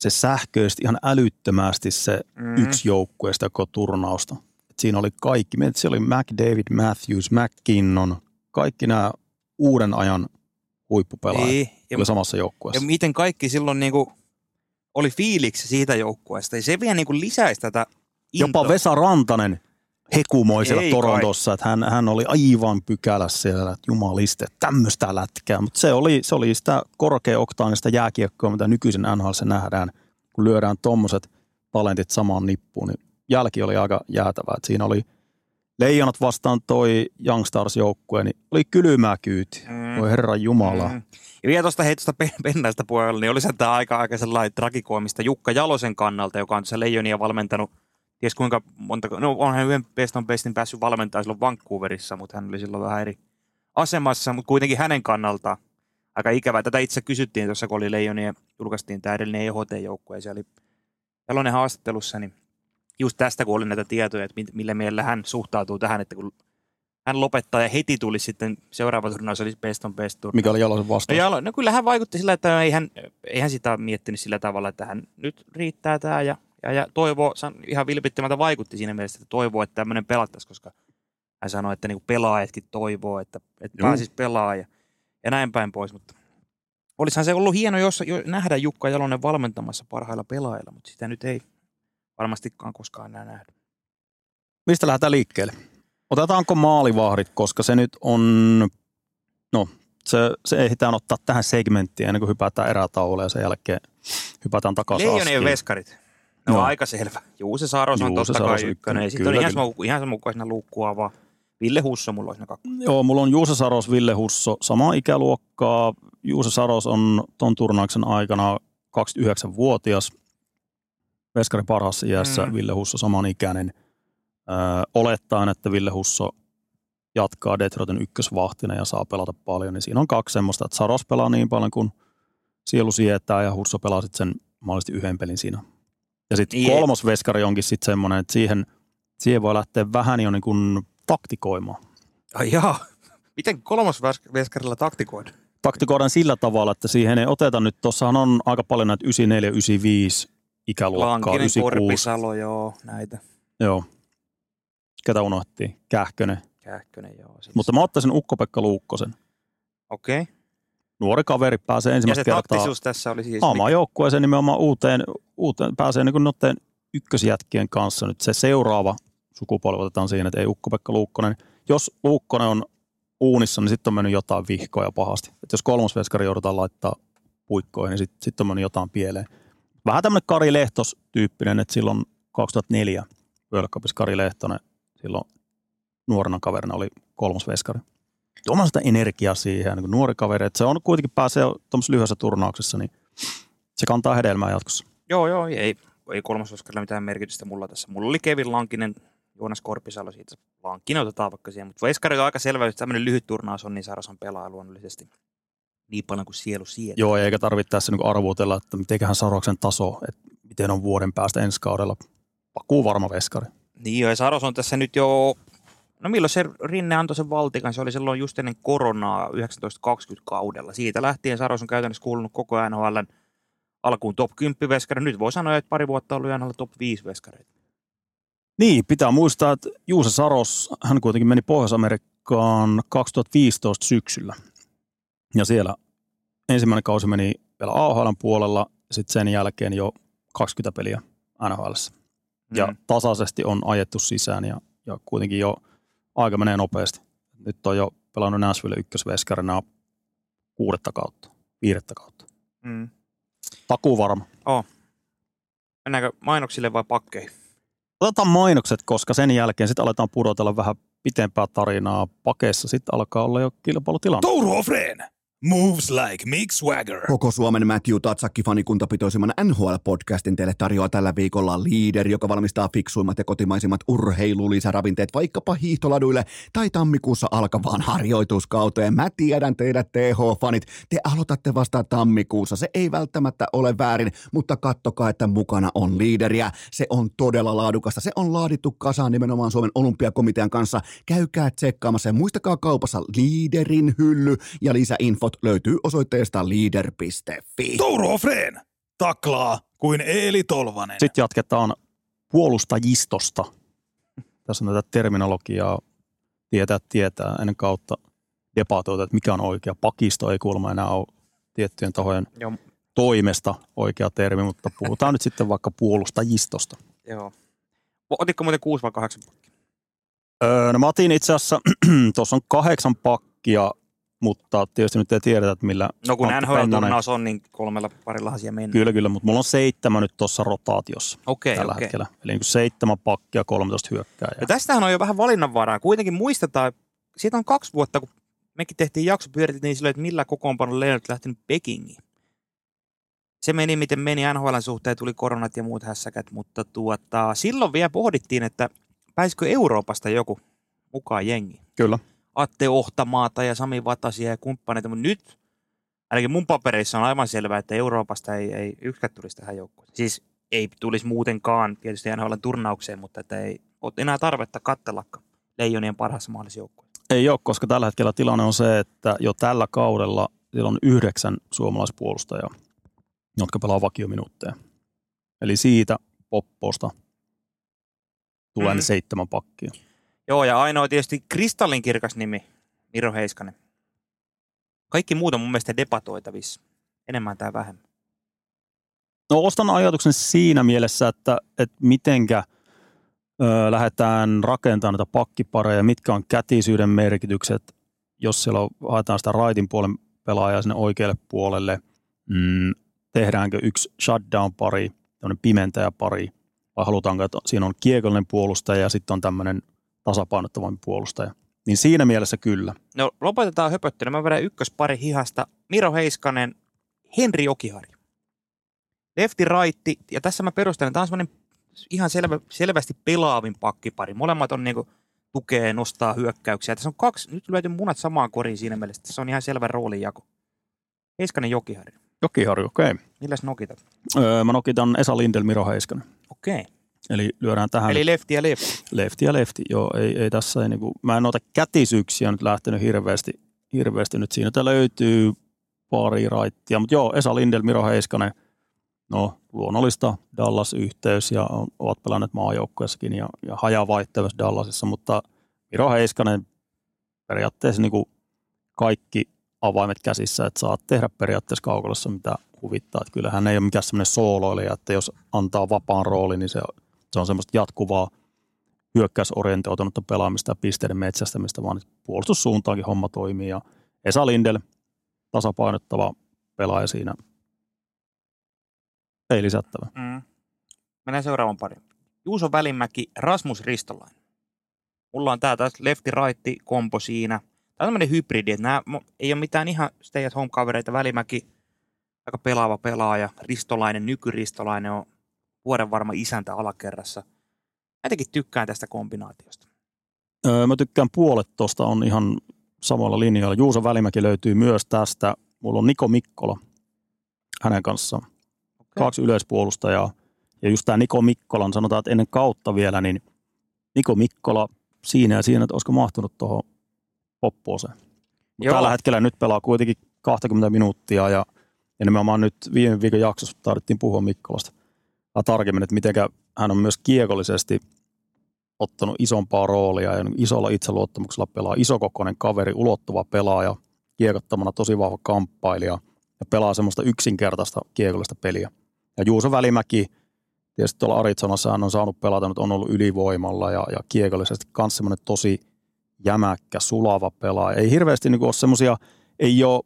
S2: se sähköisti ihan älyttömästi se
S3: Mm.
S2: yksi joukkueesta koko turnausta. Et siinä oli kaikki, siellä oli McDavid, Matthews, McKinnon, kaikki nämä uuden ajan huippupelaajat
S3: Niin, ja,
S2: oli samassa
S3: ja
S2: joukkueessa.
S3: miten kaikki silloin niinku oli fiiliksi siitä joukkueesta. Ja se vielä niinku lisäisi tätä
S2: Jopa
S3: intoa.
S2: Vesa Rantanen hekumoi siellä
S3: Ei
S2: Torontossa, että hän, hän oli aivan pykälässä siellä, että jumaliste, tämmöistä lätkää. Mutta se oli, se oli sitä korkeaoktaanista jääkiekkoa, mitä nykyisin NHL nähdään, kun lyödään tommoset talentit samaan nippuun, niin jälki oli aika jäätävää. Et siinä oli Leijonat vastaan toi Youngstars-joukkue, niin oli kylmää kyyti.
S3: Mm.
S2: Voi herran jumala.
S3: Mm. Ja vielä tuosta heitosta Pennaista puolella, niin olisi tämä aika, aika sellainen tragikoomista Jukka Jalosen kannalta, joka on tässä Leijonia valmentanut, ties kuinka monta, no onhan hän yhden Best on Bestin päässyt valmentamaan silloin Vancouverissa, mutta hän oli silloin vähän eri asemassa, mutta kuitenkin hänen kannalta aika ikävää. Tätä itse kysyttiin tuossa, kun oli Leijonia, julkaistiin tämä edellinen EHT-joukkue, ja siellä oli Jalonen haastattelussa, niin just tästä, kun oli näitä tietoja, että mi- millä mielellä hän suhtautuu tähän, että kun hän lopettaa ja heti tuli sitten seuraava turnaus, oli Best on Best turnaus.
S2: Mikä oli Jalosen
S3: No,
S2: vastaus?
S3: Jalo, no kyllä hän vaikutti sillä, että ei hän, ei hän sitä miettinyt sillä tavalla, että hän nyt riittää tämä ja, ja, ja toivoo, san- ihan vilpittömältä vaikutti siinä mielessä, että toivoo, että tämmöinen pelattaisi, koska hän sanoi, että niinku pelaajatkin toivoo, että, että
S2: Juu.
S3: pääsisi pelaamaan ja, ja näin päin pois, mutta olisihan se ollut hieno jos, jo, nähdä Jukka Jalonen valmentamassa parhailla pelaajilla, mutta sitä nyt ei varmastikaan koskaan enää nähdä.
S2: Mistä lähdetään liikkeelle? Otetaanko maalivahdit, koska se nyt on, no se, se ehditään ottaa tähän segmenttiin ennen kuin hypätään erätauolle ja sen jälkeen hypätään takaisin
S3: Leijonien
S2: askiin.
S3: veskarit. Ne on
S2: Joo.
S3: aika selvä. Juuse Saros on totta kai
S2: ykkönen,
S3: sitten on ihan sama, ihan sama kuin siinä luukkua vaan. Ville Husso mulla olisi ne kakkonen.
S2: Joo, mulla on Juuse Saros, Ville Husso, samaa ikäluokkaa. Juuse Saros on ton turnauksen aikana 29-vuotias. Veskarin parhaassa iässä,
S3: Mm.
S2: mm. Ville Husso samanikäinen. Öö, olettaen, että Ville Husso jatkaa Detroitin ykkösvahtina ja saa pelata paljon, niin siinä on kaksi semmoista, että Saros pelaa niin paljon kuin sielu sietää ja Husso pelaa sitten sen mahdollisesti yhden pelin siinä. Ja sitten kolmos veskari onkin sitten semmoinen, että siihen, siihen voi lähteä vähän jo niin kuin taktikoimaan.
S3: Ai jaa. Miten kolmas veskarilla taktikoida?
S2: taktikoidaan sillä tavalla, että siihen ei oteta nyt, tuossahan on aika paljon näitä 94, 95 ikäluokkaa,
S3: Lankinen,
S2: 96.
S3: Korpisalo, joo, näitä.
S2: Joo. Ketä unohtiin? Kähkönen.
S3: Kähkönen, joo. Siis.
S2: Mutta mä ottaisin Ukko-Pekka Luukkosen.
S3: Okei. Okay.
S2: Nuori kaveri pääsee
S3: Ja se
S2: ensimmäistä kertaa
S3: taktisuus tässä oli siis...
S2: aamaan joukkueeseen nimenomaan uuteen, uuteen pääsee niin noiden ykkösjätkien kanssa. Nyt se seuraava sukupolvi otetaan siinä, että ei Ukko-Pekka Luukkonen. Jos Luukkonen on uunissa, niin sitten on mennyt jotain vihkoja pahasti. Et jos kolmosveskari joudutaan laittaa puikkoihin, niin sitten sit on mennyt jotain pieleen. Vähän tämmöinen Kari Lehtos-tyyppinen, että silloin 2004 World Kari Lehtonen silloin nuorena kaverina oli kolmosveskari. Tuomaan sitä energiaa siihen, niin nuori kaveri, että se on kuitenkin pääsee tuommoisessa lyhyessä turnauksessa, niin se kantaa hedelmää jatkossa.
S3: Joo, joo, ei, ei kolmosveskarilla mitään merkitystä mulla tässä. Mulla oli Kevin Lankinen, Joonas Korpisalo siitä. Lankinen otetaan vaikka siihen, mutta veskari on aika selvä, että tämmöinen lyhyt turnaus on, niin Saras on pelaa luonnollisesti niin paljon kuin sielu sietää.
S2: Joo, eikä tarvitse tässä niin arvuutella, että mitenköhän Saroksen taso, että miten on vuoden päästä ensi kaudella. Pakuu varma veskari.
S3: Niin joo, ja Saros on tässä nyt jo No milloin se Rinne antoi sen valtikan? Se oli silloin just ennen koronaa 1920 kaudella. Siitä lähtien Saros on käytännössä kuulunut koko NHLn alkuun top 10 veskari. Nyt voi sanoa, että pari vuotta on ollut NHL top 5 veskareita.
S2: Niin, pitää muistaa, että Juuse Saros, hän kuitenkin meni Pohjois-Amerikkaan 2015 syksyllä. Ja siellä ensimmäinen kausi meni vielä AHL puolella, sitten sen jälkeen jo 20 peliä NHL. Ja
S3: Mm.
S2: tasaisesti on ajettu sisään ja, ja kuitenkin jo aika menee nopeasti. Nyt on jo pelannut Nashville ykkösveskarina kuudetta kautta, viidettä kautta.
S3: Mm.
S2: Takuu varma.
S3: Mennäänkö mainoksille vai pakkeihin?
S2: Otetaan mainokset, koska sen jälkeen sitten aletaan pudotella vähän pitempää tarinaa pakeissa. Sitten alkaa olla jo kilpailutilanne.
S1: Touru Ofreen. Moves like Mick Swagger.
S4: Koko Suomen Matthew Tatsakki fanikuntapitoisimman NHL-podcastin teille tarjoaa tällä viikolla Leader, joka valmistaa fiksuimmat ja kotimaisimmat urheilulisäravinteet vaikkapa hiihtoladuille tai tammikuussa alkavaan harjoituskauteen. Mä tiedän teidät TH-fanit, te aloitatte vasta tammikuussa. Se ei välttämättä ole väärin, mutta kattokaa, että mukana on Leaderiä. Se on todella laadukasta. Se on laadittu kasaan nimenomaan Suomen olympiakomitean kanssa. Käykää tsekkaamassa ja muistakaa kaupassa Leaderin hylly ja lisäinfot löytyy osoitteesta leader.fi.
S1: Touru Ofreen. Taklaa kuin Eeli Tolvanen.
S2: Sitten jatketaan puolustajistosta. Tässä on tätä terminologiaa tietää tietää ennen kautta debatoita, että mikä on oikea. Pakisto ei kuulemma enää ole tiettyjen tahojen
S3: Joo.
S2: toimesta oikea termi, mutta puhutaan nyt sitten vaikka puolustajistosta.
S3: Joo. Otitko muuten kuusi vai kahdeksan pakkia?
S2: Öö, no mä otin itse asiassa, tuossa on kahdeksan pakkia, mutta tietysti nyt ei tiedetä, että millä
S3: No kun NHL-turnaus on, niin kolmella parillahan siellä mennään.
S2: Kyllä, kyllä, mutta mulla on seitsemän nyt tuossa rotaatiossa
S3: Okei,
S2: tällä
S3: okei.
S2: hetkellä. Eli niin kuin seitsemän pakkia, 13 hyökkääjää.
S3: Ja tästähän on jo vähän valinnanvaraa. Kuitenkin muistetaan, siitä on kaksi vuotta, kun mekin tehtiin jakso, pyöritettiin silleen, että millä kokoonpanolla Leonard lähtenyt Pekingiin. Se meni, miten meni NHLn suhteen, tuli koronat ja muut hässäkät, mutta tuota, silloin vielä pohdittiin, että pääsikö Euroopasta joku mukaan jengi.
S2: Kyllä.
S3: Atte Ohtamaata ja Sami Vatasia ja kumppaneita, mutta nyt ainakin mun papereissa on aivan selvää, että Euroopasta ei, ei yksikään tulisi tähän joukkoon. Siis ei tulisi muutenkaan tietysti NHL turnaukseen, mutta että ei ole enää tarvetta kattellakaan leijonien parhaassa mahdollisessa joukkueessa.
S2: Ei ole, koska tällä hetkellä tilanne on se, että jo tällä kaudella siellä on yhdeksän suomalaispuolustajaa, jotka pelaa vakiominuutteja. Eli siitä popposta tulee
S3: Mm.
S2: ne seitsemän pakkia.
S3: Joo, ja ainoa tietysti kristallinkirkas nimi, Miro Heiskanen. Kaikki muut on mun mielestä debatoitavissa, enemmän tai vähemmän.
S2: No ostan ajatuksen siinä mielessä, että, että mitenkä ö, lähdetään rakentamaan näitä pakkipareja, mitkä on kätisyyden merkitykset, jos siellä on, haetaan sitä raitin puolen pelaajaa sinne oikealle puolelle, mm, tehdäänkö yksi shutdown-pari, tämmöinen pimentäjäpari, vai halutaanko, että siinä on kiekollinen puolustaja ja sitten on tämmöinen tasapainottavampi puolustaja. Niin siinä mielessä kyllä.
S3: No lopetetaan höpöttely. Mä vedän ykköspari hihasta. Miro Heiskanen, Henri Jokihari. Lefti raitti, ja tässä mä perustelen, tämä on semmoinen ihan selvä, selvästi pelaavin pakkipari. Molemmat on niinku tukee, nostaa hyökkäyksiä. Tässä on kaksi, nyt löytyy munat samaan koriin siinä mielessä. Tässä on ihan selvä roolijako. Heiskanen Jokihari.
S2: Jokiharju, okei. Okay.
S3: Milläs nokitat?
S2: Öö, mä nokitan Esa Lindel, Miro Heiskanen.
S3: Okei.
S2: Eli lyödään tähän
S3: Eli lefti ja lefti.
S2: lefti ja lefti. Joo, ei, ei tässä ei niinku, mä en ota kätisyyksiä nyt lähtenyt hirveästi, hirveästi nyt siinä. Että löytyy pari raittia, mutta joo, Esa Lindel, Miro Heiskanen, no luonnollista Dallas-yhteys ja on, ovat pelanneet maajoukkueessakin ja, ja hajavaihtavassa Dallasissa, mutta Miro Heiskanen periaatteessa niinku kaikki avaimet käsissä, että saat tehdä periaatteessa kaukolossa mitä huvittaa. Että kyllähän ei ole mikään semmoinen sooloilija, että jos antaa vapaan roolin, niin se, se on semmoista jatkuvaa hyökkäysorientoitunutta pelaamista ja pisteiden metsästämistä, vaan puolustussuuntaankin homma toimii. Ja Esa Lindel, tasapainottava pelaaja siinä. Ei lisättävä.
S3: Mm. Mennään seuraavan pari. Juuso Välimäki, Rasmus Ristolainen. Mulla on tää taas lefti-raitti kompo siinä. Tämä on tämmöinen hybridi, että nämä ei ole mitään ihan stay at home kavereita. Välimäki, aika pelaava pelaaja. Ristolainen, nykyristolainen on vuoden varma isäntä alakerrassa. Mä jotenkin tykkään tästä kombinaatiosta.
S2: Öö, mä tykkään puolet tuosta on ihan samalla linjalla. Juuso Välimäki löytyy myös tästä. Mulla on Niko Mikkola hänen kanssaan.
S3: Okay.
S2: Kaksi yleispuolustajaa. Ja just tämä Niko Mikkolan, sanotaan, että ennen kautta vielä, niin Niko Mikkola siinä ja siinä, että olisiko mahtunut tuohon poppooseen. Tällä hetkellä nyt pelaa kuitenkin 20 minuuttia ja, ja nimenomaan nyt viime viikon jaksossa tarvittiin puhua Mikkolasta tarkemmin, että miten hän on myös kiekollisesti ottanut isompaa roolia ja isolla itseluottamuksella pelaa isokokoinen kaveri, ulottuva pelaaja, kiekottamana tosi vahva kamppailija ja pelaa semmoista yksinkertaista kiekollista peliä. Ja Juuso Välimäki, tietysti tuolla Arizonassa hän on saanut pelata, nyt on ollut ylivoimalla ja, ja kiekollisesti myös semmoinen tosi jämäkkä, sulava pelaaja. Ei hirveästi niin ole semmoisia, ei ole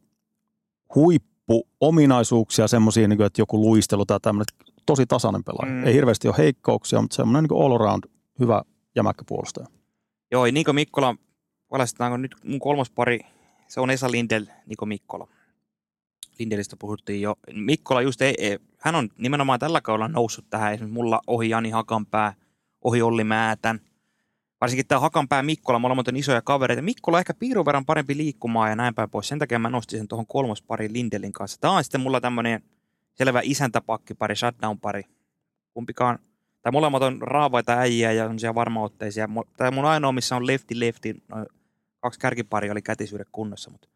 S2: huippuominaisuuksia semmoisia, niin että joku luistelu tai tämmöinen tosi tasainen pelaaja.
S3: Mm.
S2: Ei hirveästi ole heikkouksia, mutta semmoinen niin all around hyvä jämäkkä puolustaja.
S3: Joo, ja Niko Mikkola, valistetaanko nyt mun kolmas pari, se on Esa Lindel, Niko Mikkola. Lindelistä puhuttiin jo. Mikkola just ei, ei, hän on nimenomaan tällä kaudella noussut tähän, esimerkiksi mulla ohi Jani Hakanpää, ohi Olli Määtän. Varsinkin tämä Hakanpää Mikkola, molemmat on isoja kavereita. Mikkola on ehkä piirun verran parempi liikkumaan ja näin päin pois. Sen takia mä nostin sen tuohon kolmospariin Lindelin kanssa. Tämä on sitten mulla tämmöinen selvä isäntäpakkipari, shutdown-pari. Kumpikaan tai molemmat on raavaita äijiä ja semmoisia varmaotteisia. Tämä mun ainoa, missä on lefti lefti, no, kaksi kärkiparia oli kätisyyden kunnossa, mutta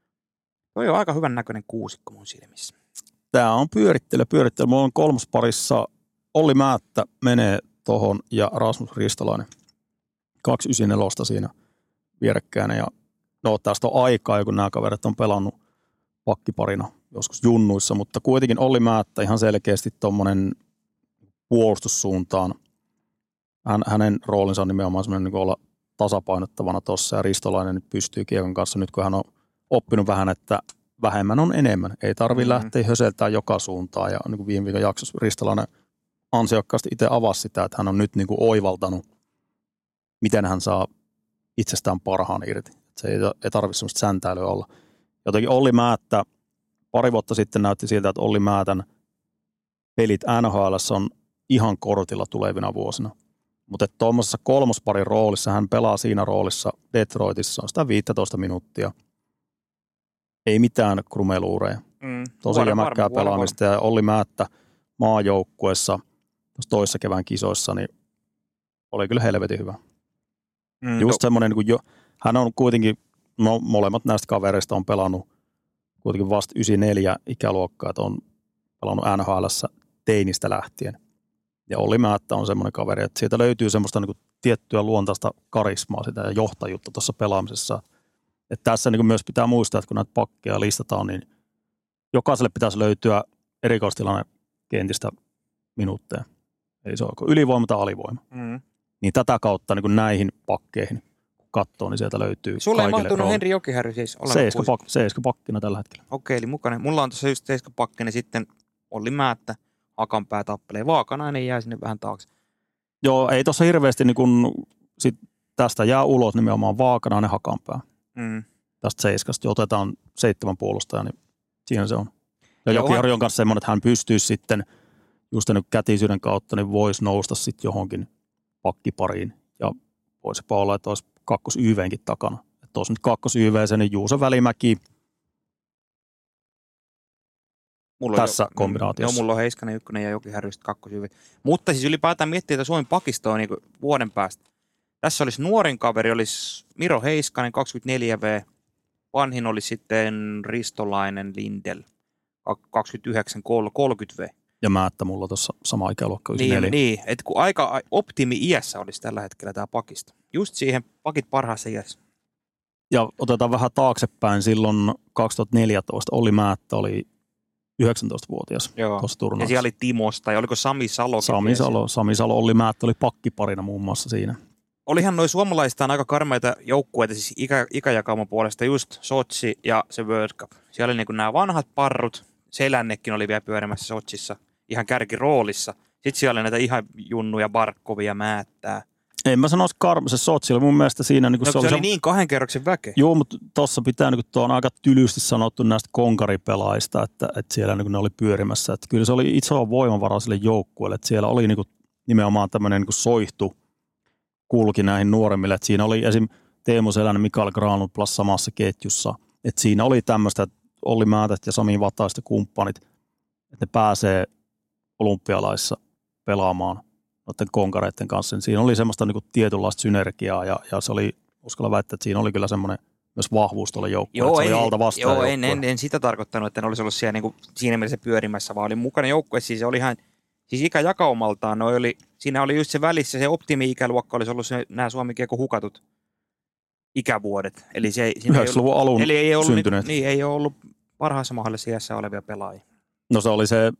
S3: toi on aika hyvän näköinen kuusikko mun silmissä.
S2: Tämä on pyörittely, pyörittely. Mulla on kolmosparissa Olli Määttä menee tohon ja Rasmus Ristolainen. 294 siinä vierekkäin. Ja no tästä on aikaa, kun nämä kaverit on pelannut pakkiparina joskus junnuissa, mutta kuitenkin Olli Määttä ihan selkeästi tuommoinen puolustussuuntaan. Hän, hänen roolinsa on nimenomaan semmoinen niin olla tasapainottavana tuossa ja Ristolainen pystyy kiekon kanssa nyt kun hän on oppinut vähän, että vähemmän on enemmän. Ei tarvi
S3: Mhm.
S2: mm. lähteä höseltää joka suuntaan ja niin kuin viime viikon jaksossa Ristolainen ansiokkaasti itse avasi sitä, että hän on nyt niin kuin oivaltanut, miten hän saa itsestään parhaan irti. Se ei, ei tarvitse sellaista säntäilyä olla. Jotenkin Olli Määttä, pari vuotta sitten näytti siltä, että Olli Määtän pelit NHL on ihan kortilla tulevina vuosina. Mutta tuommoisessa kolmosparin roolissa, hän pelaa siinä roolissa Detroitissa, on sitä 15 minuuttia. Ei mitään krumeluureja.
S3: Mm.
S2: Tosi jämäkkää
S3: varma,
S2: pelaamista ja Olli Määttä maajoukkuessa toissa kevään kisoissa, niin oli kyllä helvetin hyvä.
S3: Mm,
S2: Just semmoinen, niin jo, hän on kuitenkin, no molemmat näistä kavereista on pelannut kuitenkin vasta 94 ikäluokkaa, että on pelannut NHLssä teinistä lähtien. Ja Olli Määttä on semmoinen kaveri, että siitä löytyy semmoista niin kuin tiettyä luontaista karismaa sitä ja johtajuutta tuossa pelaamisessa. Että tässä niin kuin myös pitää muistaa, että kun näitä pakkeja listataan, niin jokaiselle pitäisi löytyä erikoistilanne kentistä minuutteja. Eli se on ylivoima tai alivoima.
S3: mm.
S2: Niin tätä kautta niin kuin näihin pakkeihin, katsoo, niin sieltä löytyy
S3: Sulle ei mahtunut
S2: rooli.
S3: Henri Jokihärry siis ollenkaan
S2: Seiska, pak, seiska pakkina tällä hetkellä.
S3: Okei, eli mukana. Mulla on tuossa just seiskapakkinen sitten Olli Määttä, Hakanpää tappelee. Vaakanainen jää sinne vähän taakse.
S2: Joo, ei tuossa hirveästi niin kun, sit tästä jää ulos nimenomaan Vaakanainen Hakanpää.
S3: Mm.
S2: Tästä seiskasta, jo otetaan seitsemän puolustajaa, niin siinä se on. Ja
S3: Ja
S2: Joki
S3: onhan-
S2: on kanssa semmoinen, että hän pystyy sitten just niin kätisyyden kautta, niin voisi nousta sitten johonkin pakkipariin. Ja voisi olla, että olisi kakkos YVnkin takana. Että olisi nyt kakkos YV, niin Juuso Välimäki,
S3: Mulla
S2: Tässä
S3: on jo-
S2: kombinaatiossa.
S3: Joo, mulla on Heiskanen ykkönen ja Jokihärry sitten kakkosyvi. Mutta siis ylipäätään miettii, että Suomen pakistoa niin vuoden päästä. Tässä olisi nuorin kaveri, olisi Miro Heiskanen, 24V. Vanhin olisi sitten Ristolainen Lindel, 29, 30V.
S2: Ja Määttä mulla tuossa sama ikäluokka
S3: Niin,
S2: 94.
S3: niin, että kun aika optimi-iässä olisi tällä hetkellä tämä pakisto. Just siihen pakit parhaassa iässä.
S2: Ja otetaan vähän taaksepäin. Silloin 2014 Olli Määttä oli 19-vuotias
S3: Joo.
S2: tuossa
S3: Ja
S2: turnauksessa.
S3: siellä oli Timosta ja oliko Sami Salo?
S2: Sami Salo, Sami Salo, Olli Määttä oli pakkiparina muun muassa siinä.
S3: Olihan noin suomalaistaan aika karmeita joukkueita, siis ikä, ikäjakauman puolesta, just Sotsi ja se World Cup. Siellä oli niin nämä vanhat parrut, Selännekin oli vielä pyörimässä Sotsissa, ihan kärkiroolissa. Sitten siellä oli näitä ihan junnuja, Barkovia, Määttää.
S2: En mä sanoisi karme, se Sotsi oli mun mielestä siinä. Niin
S3: No,
S2: se,
S3: se,
S2: oli se,
S3: niin kahden kerroksen väkeä.
S2: Joo, mutta tuossa pitää, niin tuo on aika tylysti sanottu näistä konkaripelaajista, että, että siellä niin ne oli pyörimässä. Että kyllä se oli iso voimavara sille joukkueelle, että siellä oli niin kuin, nimenomaan tämmöinen niin soihtu kulki näihin nuoremmille. Että siinä oli esim. Teemu Selänen, Mikael Granlund plus samassa ketjussa. Että siinä oli tämmöistä, että Olli Määtät ja Sami Vataiset ja kumppanit, että ne pääsee olympialaissa pelaamaan noiden konkareiden kanssa, niin siinä oli semmoista niin kuin tietynlaista synergiaa ja, ja se oli, uskalla väittää, että siinä oli kyllä semmoinen myös vahvuus tuolla joukkueella, se oli alta vastaan
S3: joo en, en, en, sitä tarkoittanut, että ne olisi ollut siellä niin kuin siinä mielessä pyörimässä, vaan oli mukana joukkue, siis se oli ihan, siis ikäjakaumaltaan, no oli, siinä oli just se välissä, se optimi-ikäluokka olisi ollut se, nämä Suomi hukatut ikävuodet. Eli se,
S2: 90-luvun alun
S3: eli ei ollut,
S2: syntyneet.
S3: Niin, ei ole ollut parhaassa mahdollisessa iässä olevia pelaajia.
S2: No se oli se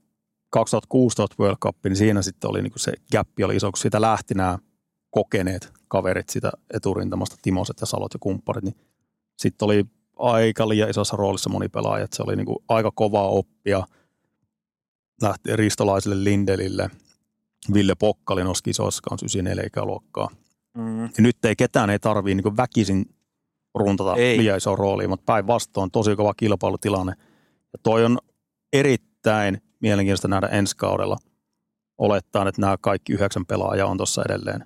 S2: 2016 World Cup, niin siinä sitten oli niin kuin se gappi oli iso, kun siitä lähti nämä kokeneet kaverit sitä eturintamasta, Timoset ja Salot ja kumpparit, niin sitten oli aika liian isossa roolissa moni pelaaja, että se oli niin kuin aika kovaa oppia. Lähti ristolaiselle Lindelille, Ville Pokkali noski isoissa kanssa 94 ikäluokkaa.
S3: Mm.
S2: Ja nyt ei ketään ei tarvii niin väkisin runtata
S3: Ei.
S2: liian isoa roolia, mutta päinvastoin tosi kova kilpailutilanne. Ja toi on erittäin mielenkiintoista nähdä ensi kaudella. Olettaen, että nämä kaikki yhdeksän pelaajaa on tuossa edelleen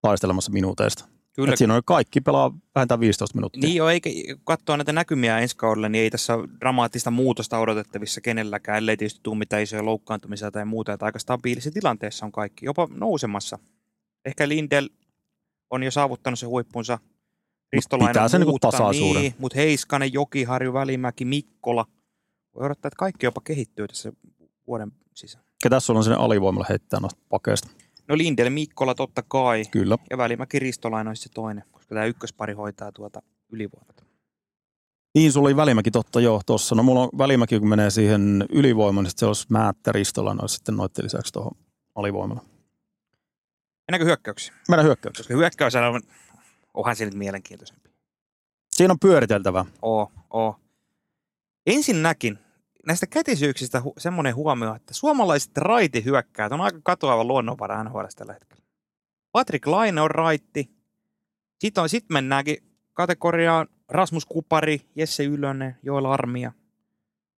S2: taistelemassa minuuteista.
S3: Kyllä,
S2: Et siinä on kaikki pelaa vähintään 15 minuuttia.
S3: Niin jo, eikä kun katsoo näitä näkymiä ensi kaudella, niin ei tässä ole dramaattista muutosta odotettavissa kenelläkään, ellei tietysti tule mitään isoja loukkaantumisia tai muuta, että aika stabiilisessa tilanteessa on kaikki, jopa nousemassa. Ehkä Lindel on jo saavuttanut sen huippunsa. Ristolainen
S2: pitää se niinku
S3: muuttaa,
S2: tasaisuuden.
S3: Niin, mutta Heiskanen, Jokiharju, Välimäki, Mikkola. Voi odottaa, että kaikki jopa kehittyy tässä vuoden sisään.
S2: Ketä sulla on sinne alivoimalla heittää noista pakeista?
S3: No Lindel, Mikkola totta kai.
S2: Kyllä.
S3: Ja Välimäki, Ristolainen olisi se toinen, koska tämä ykköspari hoitaa tuota ylivoimat.
S2: Niin, sulla oli välimäki totta joo tuossa. No mulla on välimäki, kun menee siihen ylivoimaan, niin se olisi Määttä Ristolainen olisi sitten noitten lisäksi tuohon alivoimalla.
S3: Mennäänkö hyökkäyksiin?
S2: Mennään hyökkäykseen.
S3: Koska hyökkäys on, onhan se nyt mielenkiintoisempi.
S2: Siinä on pyöriteltävää.
S3: Oo, oo. Ensinnäkin näistä kätisyyksistä hu- semmoinen huomio, että suomalaiset raitihyökkäät on aika katoava luonnonvara NHL tällä hetkellä. Patrick Laine on raitti. Sitten on, sit mennäänkin kategoriaan Rasmus Kupari, Jesse Ylönen, Joel Armia,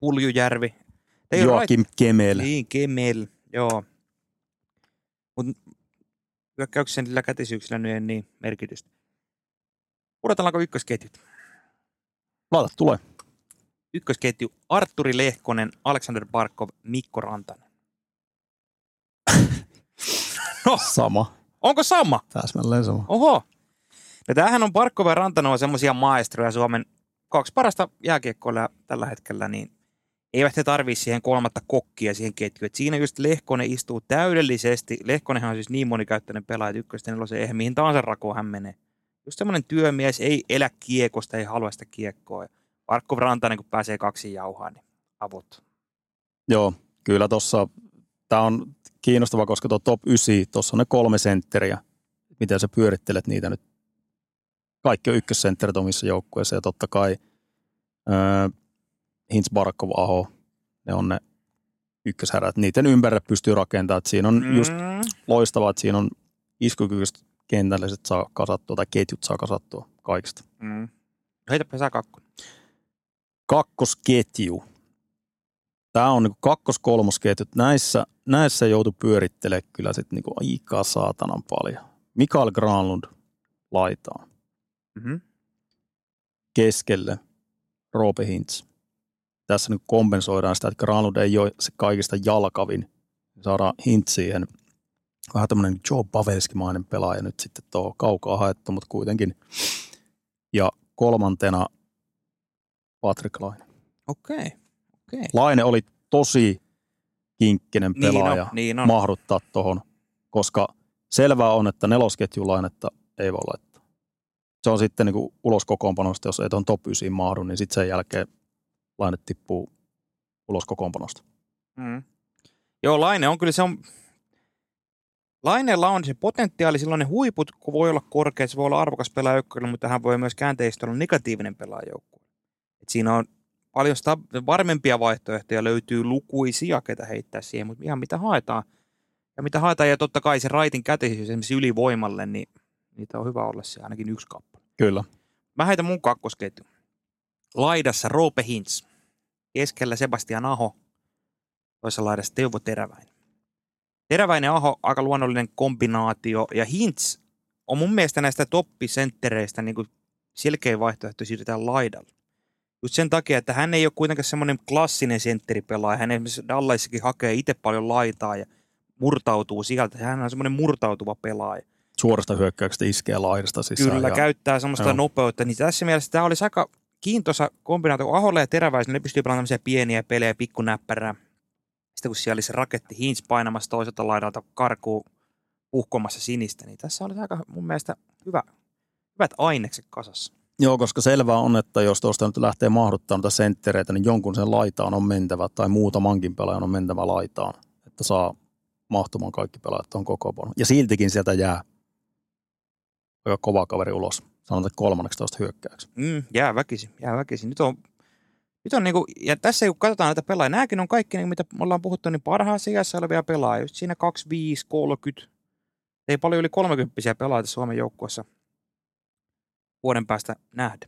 S3: Puljujärvi.
S2: Joakim Kemel.
S3: Niin, Kemel, joo. Mutta hyökkäyksen niillä kätisyyksillä nyt ei niin merkitystä. Odotellaanko ykkösketjut?
S2: Laita tulee.
S3: Ykkösketju Arturi Lehkonen, Alexander Barkov, Mikko Rantanen. no,
S2: Sama.
S3: onko sama?
S2: Täsmälleen sama.
S3: Oho. No tämähän on Barkov ja Rantanen on semmoisia maestroja Suomen kaksi parasta jääkiekkoilla tällä hetkellä, niin eivät he tarvii siihen kolmatta kokkia siihen ketjuun. Et siinä just Lehkonen istuu täydellisesti. Lehkonenhan on siis niin monikäyttöinen pelaaja, että ykköstä nelosen eihän mihin tahansa rakoon hän menee. Just semmoinen työmies, ei elä kiekosta, ei halua sitä kiekkoa. Barkov Rantanen, kun pääsee kaksi jauhaan, niin avut.
S2: Joo, kyllä tuossa, tämä on kiinnostava, koska tuo top 9, tuossa on ne kolme sentteriä. Miten sä pyörittelet niitä nyt? Kaikki on ykkössentterit omissa joukkueissa ja totta kai äh, Hintz, Barkov, Aho, ne on ne ykköshärät. Niiden ympärille pystyy rakentamaan. Siinä on just loistavaa, että siinä on iskukykyiset kentälliset saa kasattua tai ketjut saa kasattua kaikista.
S3: Mm. Heitäpä sä kakkonen.
S2: Kakkosketju. Tämä on niinku kakkos-kolmosketjut. Näissä, näissä joutu pyörittelemään kyllä sitten niinku aikaa saatanan paljon. Mikael Granlund laitaan.
S3: Mm-hmm.
S2: Keskelle Roope Hintz. Tässä nyt kompensoidaan sitä, että Granlund ei ole se kaikista jalkavin. Saadaan Hintz siihen. Vähän tämmöinen Joe Pavelskimainen pelaaja nyt sitten tuo kaukaa haettu, mutta kuitenkin. Ja kolmantena Patrick Laine.
S3: Okei. Okay. Okay.
S2: Laine oli tosi kinkkinen
S3: Niin on,
S2: pelaaja
S3: niin on.
S2: mahduttaa tuohon, koska selvää on, että nelosketjun lainetta ei voi laittaa. Se on sitten niin kuin ulos kokoonpanosta, jos ei tuon top 9 mahdu, niin sitten sen jälkeen laine tippuu ulos kokoonpanosta.
S3: Mm. Joo, Laine on kyllä se on... Laineella on se potentiaali, silloin ne huiput kun voi olla korkeat, se voi olla arvokas pelaaja joukkueelle, mutta hän voi myös käänteisesti olla negatiivinen pelaaja joukkueelle. Et siinä on paljon sta- varmempia vaihtoehtoja, löytyy lukuisia, ketä heittää siihen, mutta ihan mitä haetaan. Ja mitä haetaan, ja totta kai se raitin käteisyys esimerkiksi ylivoimalle, niin niitä on hyvä olla se ainakin yksi kappale.
S2: Kyllä.
S3: Mä heitän mun kakkosketju. Laidassa Roope Hintz. Keskellä Sebastian Aho. Toisessa laidassa Teuvo Teräväinen. Teräväinen Aho, aika luonnollinen kombinaatio. Ja Hintz on mun mielestä näistä toppisenttereistä niin selkeä vaihtoehto siirretään laidalle. Just sen takia, että hän ei ole kuitenkaan semmoinen klassinen sentteripelaaja. Hän esimerkiksi Dallaissakin hakee itse paljon laitaa ja murtautuu sieltä. Hän on semmoinen murtautuva pelaaja.
S2: Suorasta hyökkäyksestä iskee laidasta sisään.
S3: Kyllä,
S2: ja,
S3: käyttää semmoista
S2: Joo.
S3: nopeutta. Niin tässä mielessä tämä olisi aika kiintoisa kombinaatio. Kun Aholle ja Teräväisen, ne pystyy pelaamaan tämmöisiä pieniä pelejä, pikkunäppärää. Sitten kun siellä oli se raketti Hintz painamassa toiselta laidalta karkuun puhkomassa sinistä, niin tässä olisi aika mun mielestä hyvä, hyvät ainekset kasassa.
S2: Joo, koska selvää on, että jos tuosta nyt lähtee mahduttaa noita senttereitä, niin jonkun sen laitaan on mentävä tai muutamankin pelaajan on mentävä laitaan, että saa mahtumaan kaikki pelaajat tuon koko paljon. Ja siltikin sieltä jää aika kova kaveri ulos. Sanotaan että kolmanneksi tuosta hyökkäyksi.
S3: Mm, jää väkisin, jää väkisin. Nyt on, nyt on niinku, ja tässä kun katsotaan näitä pelaajia, nämäkin on kaikki, niin mitä me ollaan puhuttu, niin parhaassa iässä olevia pelaajia. Just siinä 25, 30. Ei paljon yli 30 pelaajia Suomen joukkueessa vuoden päästä nähdä.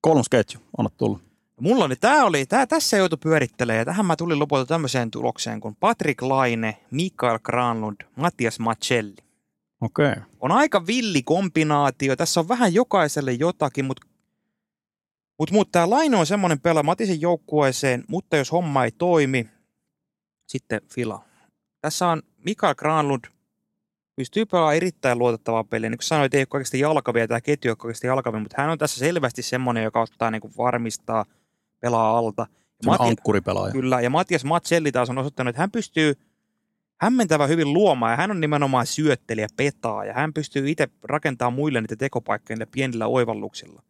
S2: Kolmas ketju, anna tulla.
S3: Mulla oli, tää oli, tää, tässä joutui pyörittelemään ja tähän mä tulin lopulta tämmöiseen tulokseen kuin Patrick Laine, Mikael Granlund, Matias Macelli.
S2: Okei. Okay.
S3: On aika villi kombinaatio. Tässä on vähän jokaiselle jotakin, mutta mut, mut tämä Laine on semmoinen pelaaja Matisen joukkueeseen, mutta jos homma ei toimi, sitten fila. Tässä on Mikael Granlund, pystyy pelaamaan erittäin luotettavaa peliä. Niin kuin sanoit, ei ole kaikista jalkavia, tämä ketju ei ole kaikista jalkavia, mutta hän on tässä selvästi semmoinen, joka ottaa niin kuin varmistaa, pelaa alta. Ja
S2: Mati... Ankkuripelaaja.
S3: Kyllä, ja Matias Matselli taas on osoittanut, että hän pystyy hämmentävän hyvin luomaan, ja hän on nimenomaan syöttelijä, petaa, ja hän pystyy itse rakentamaan muille niitä tekopaikkoja niillä pienillä oivalluksilla.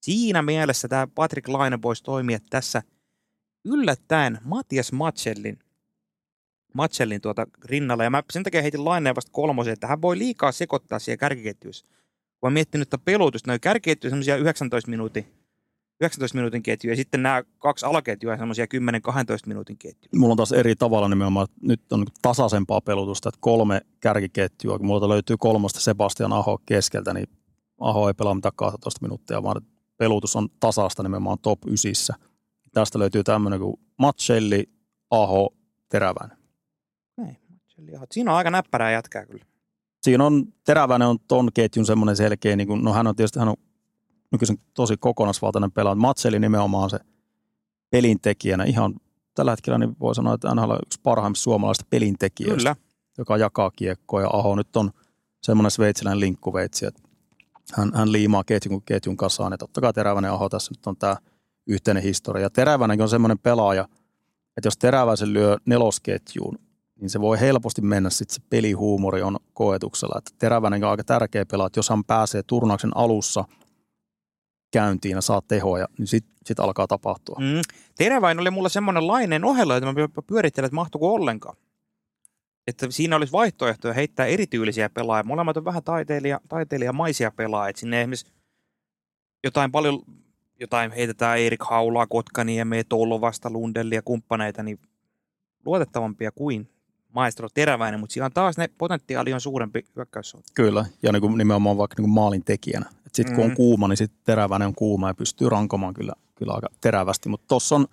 S3: Siinä mielessä tämä Patrick Laine voisi toimia tässä yllättäen Matias Matsellin, Matsellin tuota rinnalla, ja mä sen takia heitin Laineen vasta kolmosen, että hän voi liikaa sekoittaa siellä kärkiketjuissa. Kun mä miettinyt että pelutusta, noin kärkiketjuja semmoisia 19 minuutin 19 minuutin ketju ja sitten nämä kaksi alaketjua semmoisia 10-12 minuutin ketjuja.
S2: Mulla on taas eri tavalla nimenomaan, nyt on tasaisempaa pelutusta, että kolme kärkiketjua, kun mulla löytyy kolmosta Sebastian Aho keskeltä, niin Aho ei pelaa mitään 12 minuuttia, vaan pelutus on tasaista nimenomaan top 9. Tästä löytyy tämmöinen kuin Matselli, Aho, Teräväinen.
S3: Ei, Siinä on aika näppärää jätkää kyllä.
S2: Siinä on, Teräväinen on ton ketjun semmoinen selkeä, niin kuin, no hän on tietysti, hän on nykyisin tosi kokonaisvaltainen pelaaja. Matseli nimenomaan se pelintekijänä ihan tällä hetkellä niin voi sanoa, että NHL on yksi parhaimmista suomalaisista pelintekijöistä,
S3: Kyllä.
S2: joka jakaa kiekkoa ja Aho nyt on semmoinen sveitsiläinen linkkuveitsi, että hän, hän liimaa ketjun ketjun kasaan ja totta kai Teräväinen Aho tässä nyt on tämä yhteinen historia. Ja Terävänenkin on semmoinen pelaaja, että jos Teräväisen lyö nelosketjuun, niin se voi helposti mennä sitten se pelihuumori on koetuksella. Että Terävänen on aika tärkeä pelaaja, että jos hän pääsee turnauksen alussa – käyntiin ja saa tehoja, niin sitten sit alkaa tapahtua.
S3: Mm. Teräväin oli mulla semmoinen lainen ohella, että mä pyörittelen, että mahtuuko ollenkaan. Että siinä olisi vaihtoehtoja heittää erityylisiä pelaajia. Molemmat on vähän taiteilija, taiteilijamaisia pelaajia. Että sinne esimerkiksi jotain paljon, jotain heitetään Erik Haulaa, Kotkaniemeä, Tolvasta, Lundellia, kumppaneita, niin luotettavampia kuin maestro Teräväinen, mutta siinä on taas ne potentiaali on suurempi hyökkäyssuunta.
S2: Kyllä, ja niin kuin nimenomaan vaikka niin kuin maalin tekijänä. Sitten kun on kuuma, niin sitten teräväinen on kuuma ja pystyy rankomaan kyllä, kyllä aika terävästi. Mutta tuossa on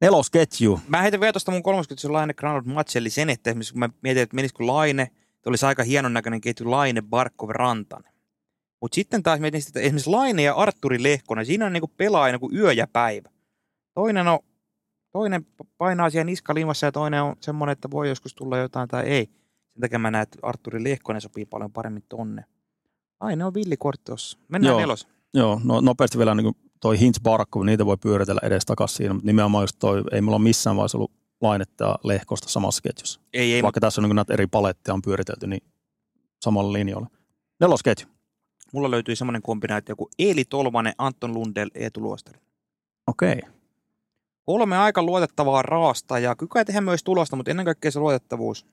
S2: nelosketju.
S3: Mä heitän vielä tuosta mun 30 Laine Granot Matselli sen, että esimerkiksi kun mä mietin, että menisikö Laine, että olisi aika hienon näköinen ketju Laine, Barkov, Rantanen. Mutta sitten taas mietin, että esimerkiksi Laine ja Arturi Lehkonen, siinä on niinku pelaaja kuin yö ja päivä. Toinen on toinen painaa siellä niskalimassa ja toinen on semmoinen, että voi joskus tulla jotain tai ei. Sen takia mä näen, että Arturi Lehkonen sopii paljon paremmin tonne. Ai, ne on villikortti tossa. Mennään
S2: Joo.
S3: nelos.
S2: Joo, no nopeasti vielä niin toi Hintz Barkov, niitä voi pyöritellä edes takaisin siinä, mutta nimenomaan just toi, ei mulla ole missään vaiheessa ollut lainetta lehkosta samassa ketjussa.
S3: Ei, ei,
S2: Vaikka tässä on niin näitä eri paletteja on pyöritelty, niin samalla linjalla. Nelosketju.
S3: mulla löytyi semmoinen kombinaatio kuin Eeli Tolvanen, Anton Lundell, Eetu Luostari.
S2: Okei. Okay.
S3: Kolme aika luotettavaa raasta ja kyllä tehdä myös tulosta, mutta ennen kaikkea se luotettavuus.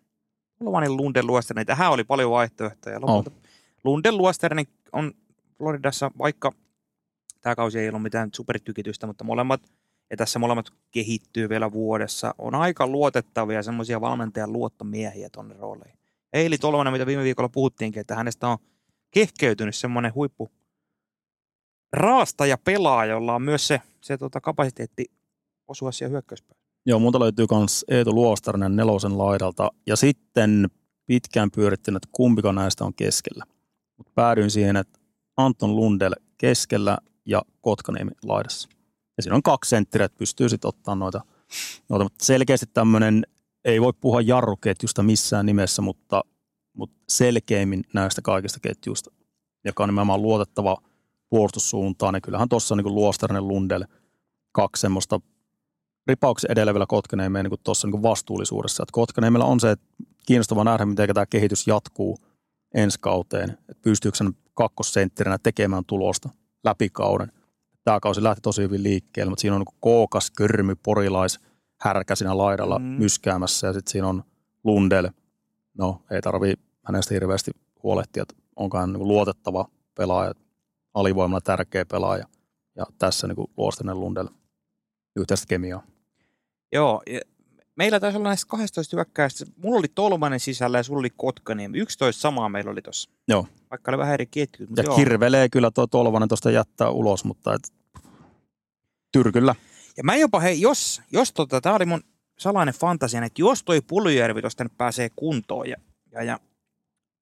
S3: Tolvanen, Lundell, Luostari, tähän oli paljon vaihtoehtoja. Lopulta oh. Lundell, Luostari on Floridassa, vaikka tämä kausi ei ollut mitään supertykitystä, mutta molemmat, ja tässä molemmat kehittyy vielä vuodessa, on aika luotettavia semmoisia valmentajan luottomiehiä tuonne rooleihin. Eili Tolvanen, mitä viime viikolla puhuttiinkin, että hänestä on kehkeytynyt semmoinen huippu raasta ja pelaaja, jolla on myös se, se tota, kapasiteetti osua siellä hyökkäyspäin.
S2: Joo, muuta löytyy myös Eetu Luostarinen nelosen laidalta ja sitten pitkään pyörittänyt, että kumpiko näistä on keskellä. Mutta päädyin siihen, että Anton Lundell keskellä ja Kotkaniemi laidassa. Ja siinä on kaksi senttiä, että pystyy sitten ottaa noita, noita. Mutta selkeästi tämmöinen ei voi puhua jarruketjusta missään nimessä, mutta, mutta selkeimmin näistä kaikista ketjuista, joka on nimenomaan luotettava puolustussuuntaan, niin kyllähän tuossa niin Luosterinen Lundell kaksi semmoista ripauksen edellä vielä Kotkaniemen niin tuossa niin vastuullisuudessa. Että Kotkaniemellä on se, että kiinnostavaa nähdä, miten tämä kehitys jatkuu ensi kauteen. Että pystyykö sen kakkosentterinä tekemään tulosta läpi kauden. Tämä kausi lähti tosi hyvin liikkeelle, mutta siinä on niin kookas, körmy, porilais, härkä siinä laidalla mm. myskäämässä ja sitten siinä on Lundell. No, ei tarvi hänestä hirveästi huolehtia, että onko hän niin luotettava pelaaja, alivoimalla tärkeä pelaaja. Ja tässä niin Luostinen Lundell yhteistä kemiaa.
S3: Joo, meillä taisi olla näistä 12 hyökkäistä. Mulla oli Tolvanen sisällä ja sulla oli Kotkanen. 11 samaa meillä oli tuossa.
S2: Joo.
S3: Vaikka oli vähän eri ketjut.
S2: Ja joo. kirvelee kyllä tuo Tolvanen tuosta jättää ulos, mutta et, tyrkyllä.
S3: Ja mä jopa, hei, jos, jos tota, tää oli mun salainen fantasia, että jos toi Puljärvi tuosta nyt pääsee kuntoon ja, ja, ja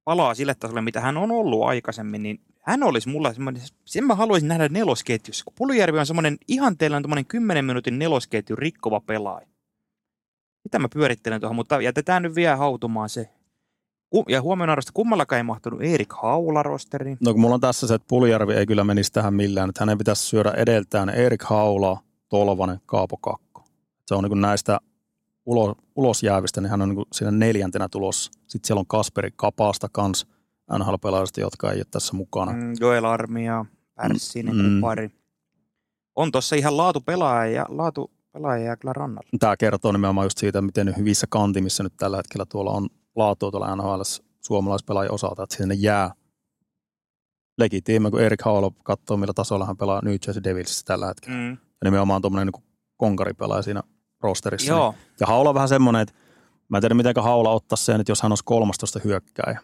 S3: palaa sille tasolle, mitä hän on ollut aikaisemmin, niin hän olisi mulla semmoinen, sen mä haluaisin nähdä nelosketjussa, kun Puljärvi on semmoinen ihanteellinen semmoinen 10 minuutin nelosketju rikkova pelaaja. Mitä mä pyörittelen tuohon, mutta jätetään nyt vielä hautumaan se. Ja huomioon arvosta, kummallakaan ei mahtunut Erik Haula rosteriin.
S2: No kun mulla on tässä se, että Puljärvi ei kyllä menisi tähän millään, että hänen pitäisi syödä edeltään Erik Haula, Tolvanen, Kaapo Kakko. Se on niin näistä ulos, ulos jäävistä, niin hän on niin siinä neljäntenä tulossa. Sitten siellä on Kasperi Kapaasta kanssa NHL-pelaajista, jotka ei ole tässä mukana. Mm,
S3: Joel Armia, Pärssinen, mm. Kupari. On tuossa ihan laatu pelaaja ja laatu pelaajia kyllä rannalla.
S2: Tämä kertoo nimenomaan just siitä, miten hyvissä kantimissa nyt tällä hetkellä tuolla on laatua tuolla NHL suomalaispelaajien osalta, että sinne jää legitiimi, kun Erik Haula katsoo, millä tasolla hän pelaa New Jersey Devilsissä tällä hetkellä. Mm. Ja nimenomaan tuommoinen niin konkaripelaaja siinä rosterissa.
S3: Joo.
S2: Niin. Ja Haula on vähän semmoinen, että mä en tiedä miten Haula ottaa sen, että jos hän olisi kolmastosta hyökkääjä,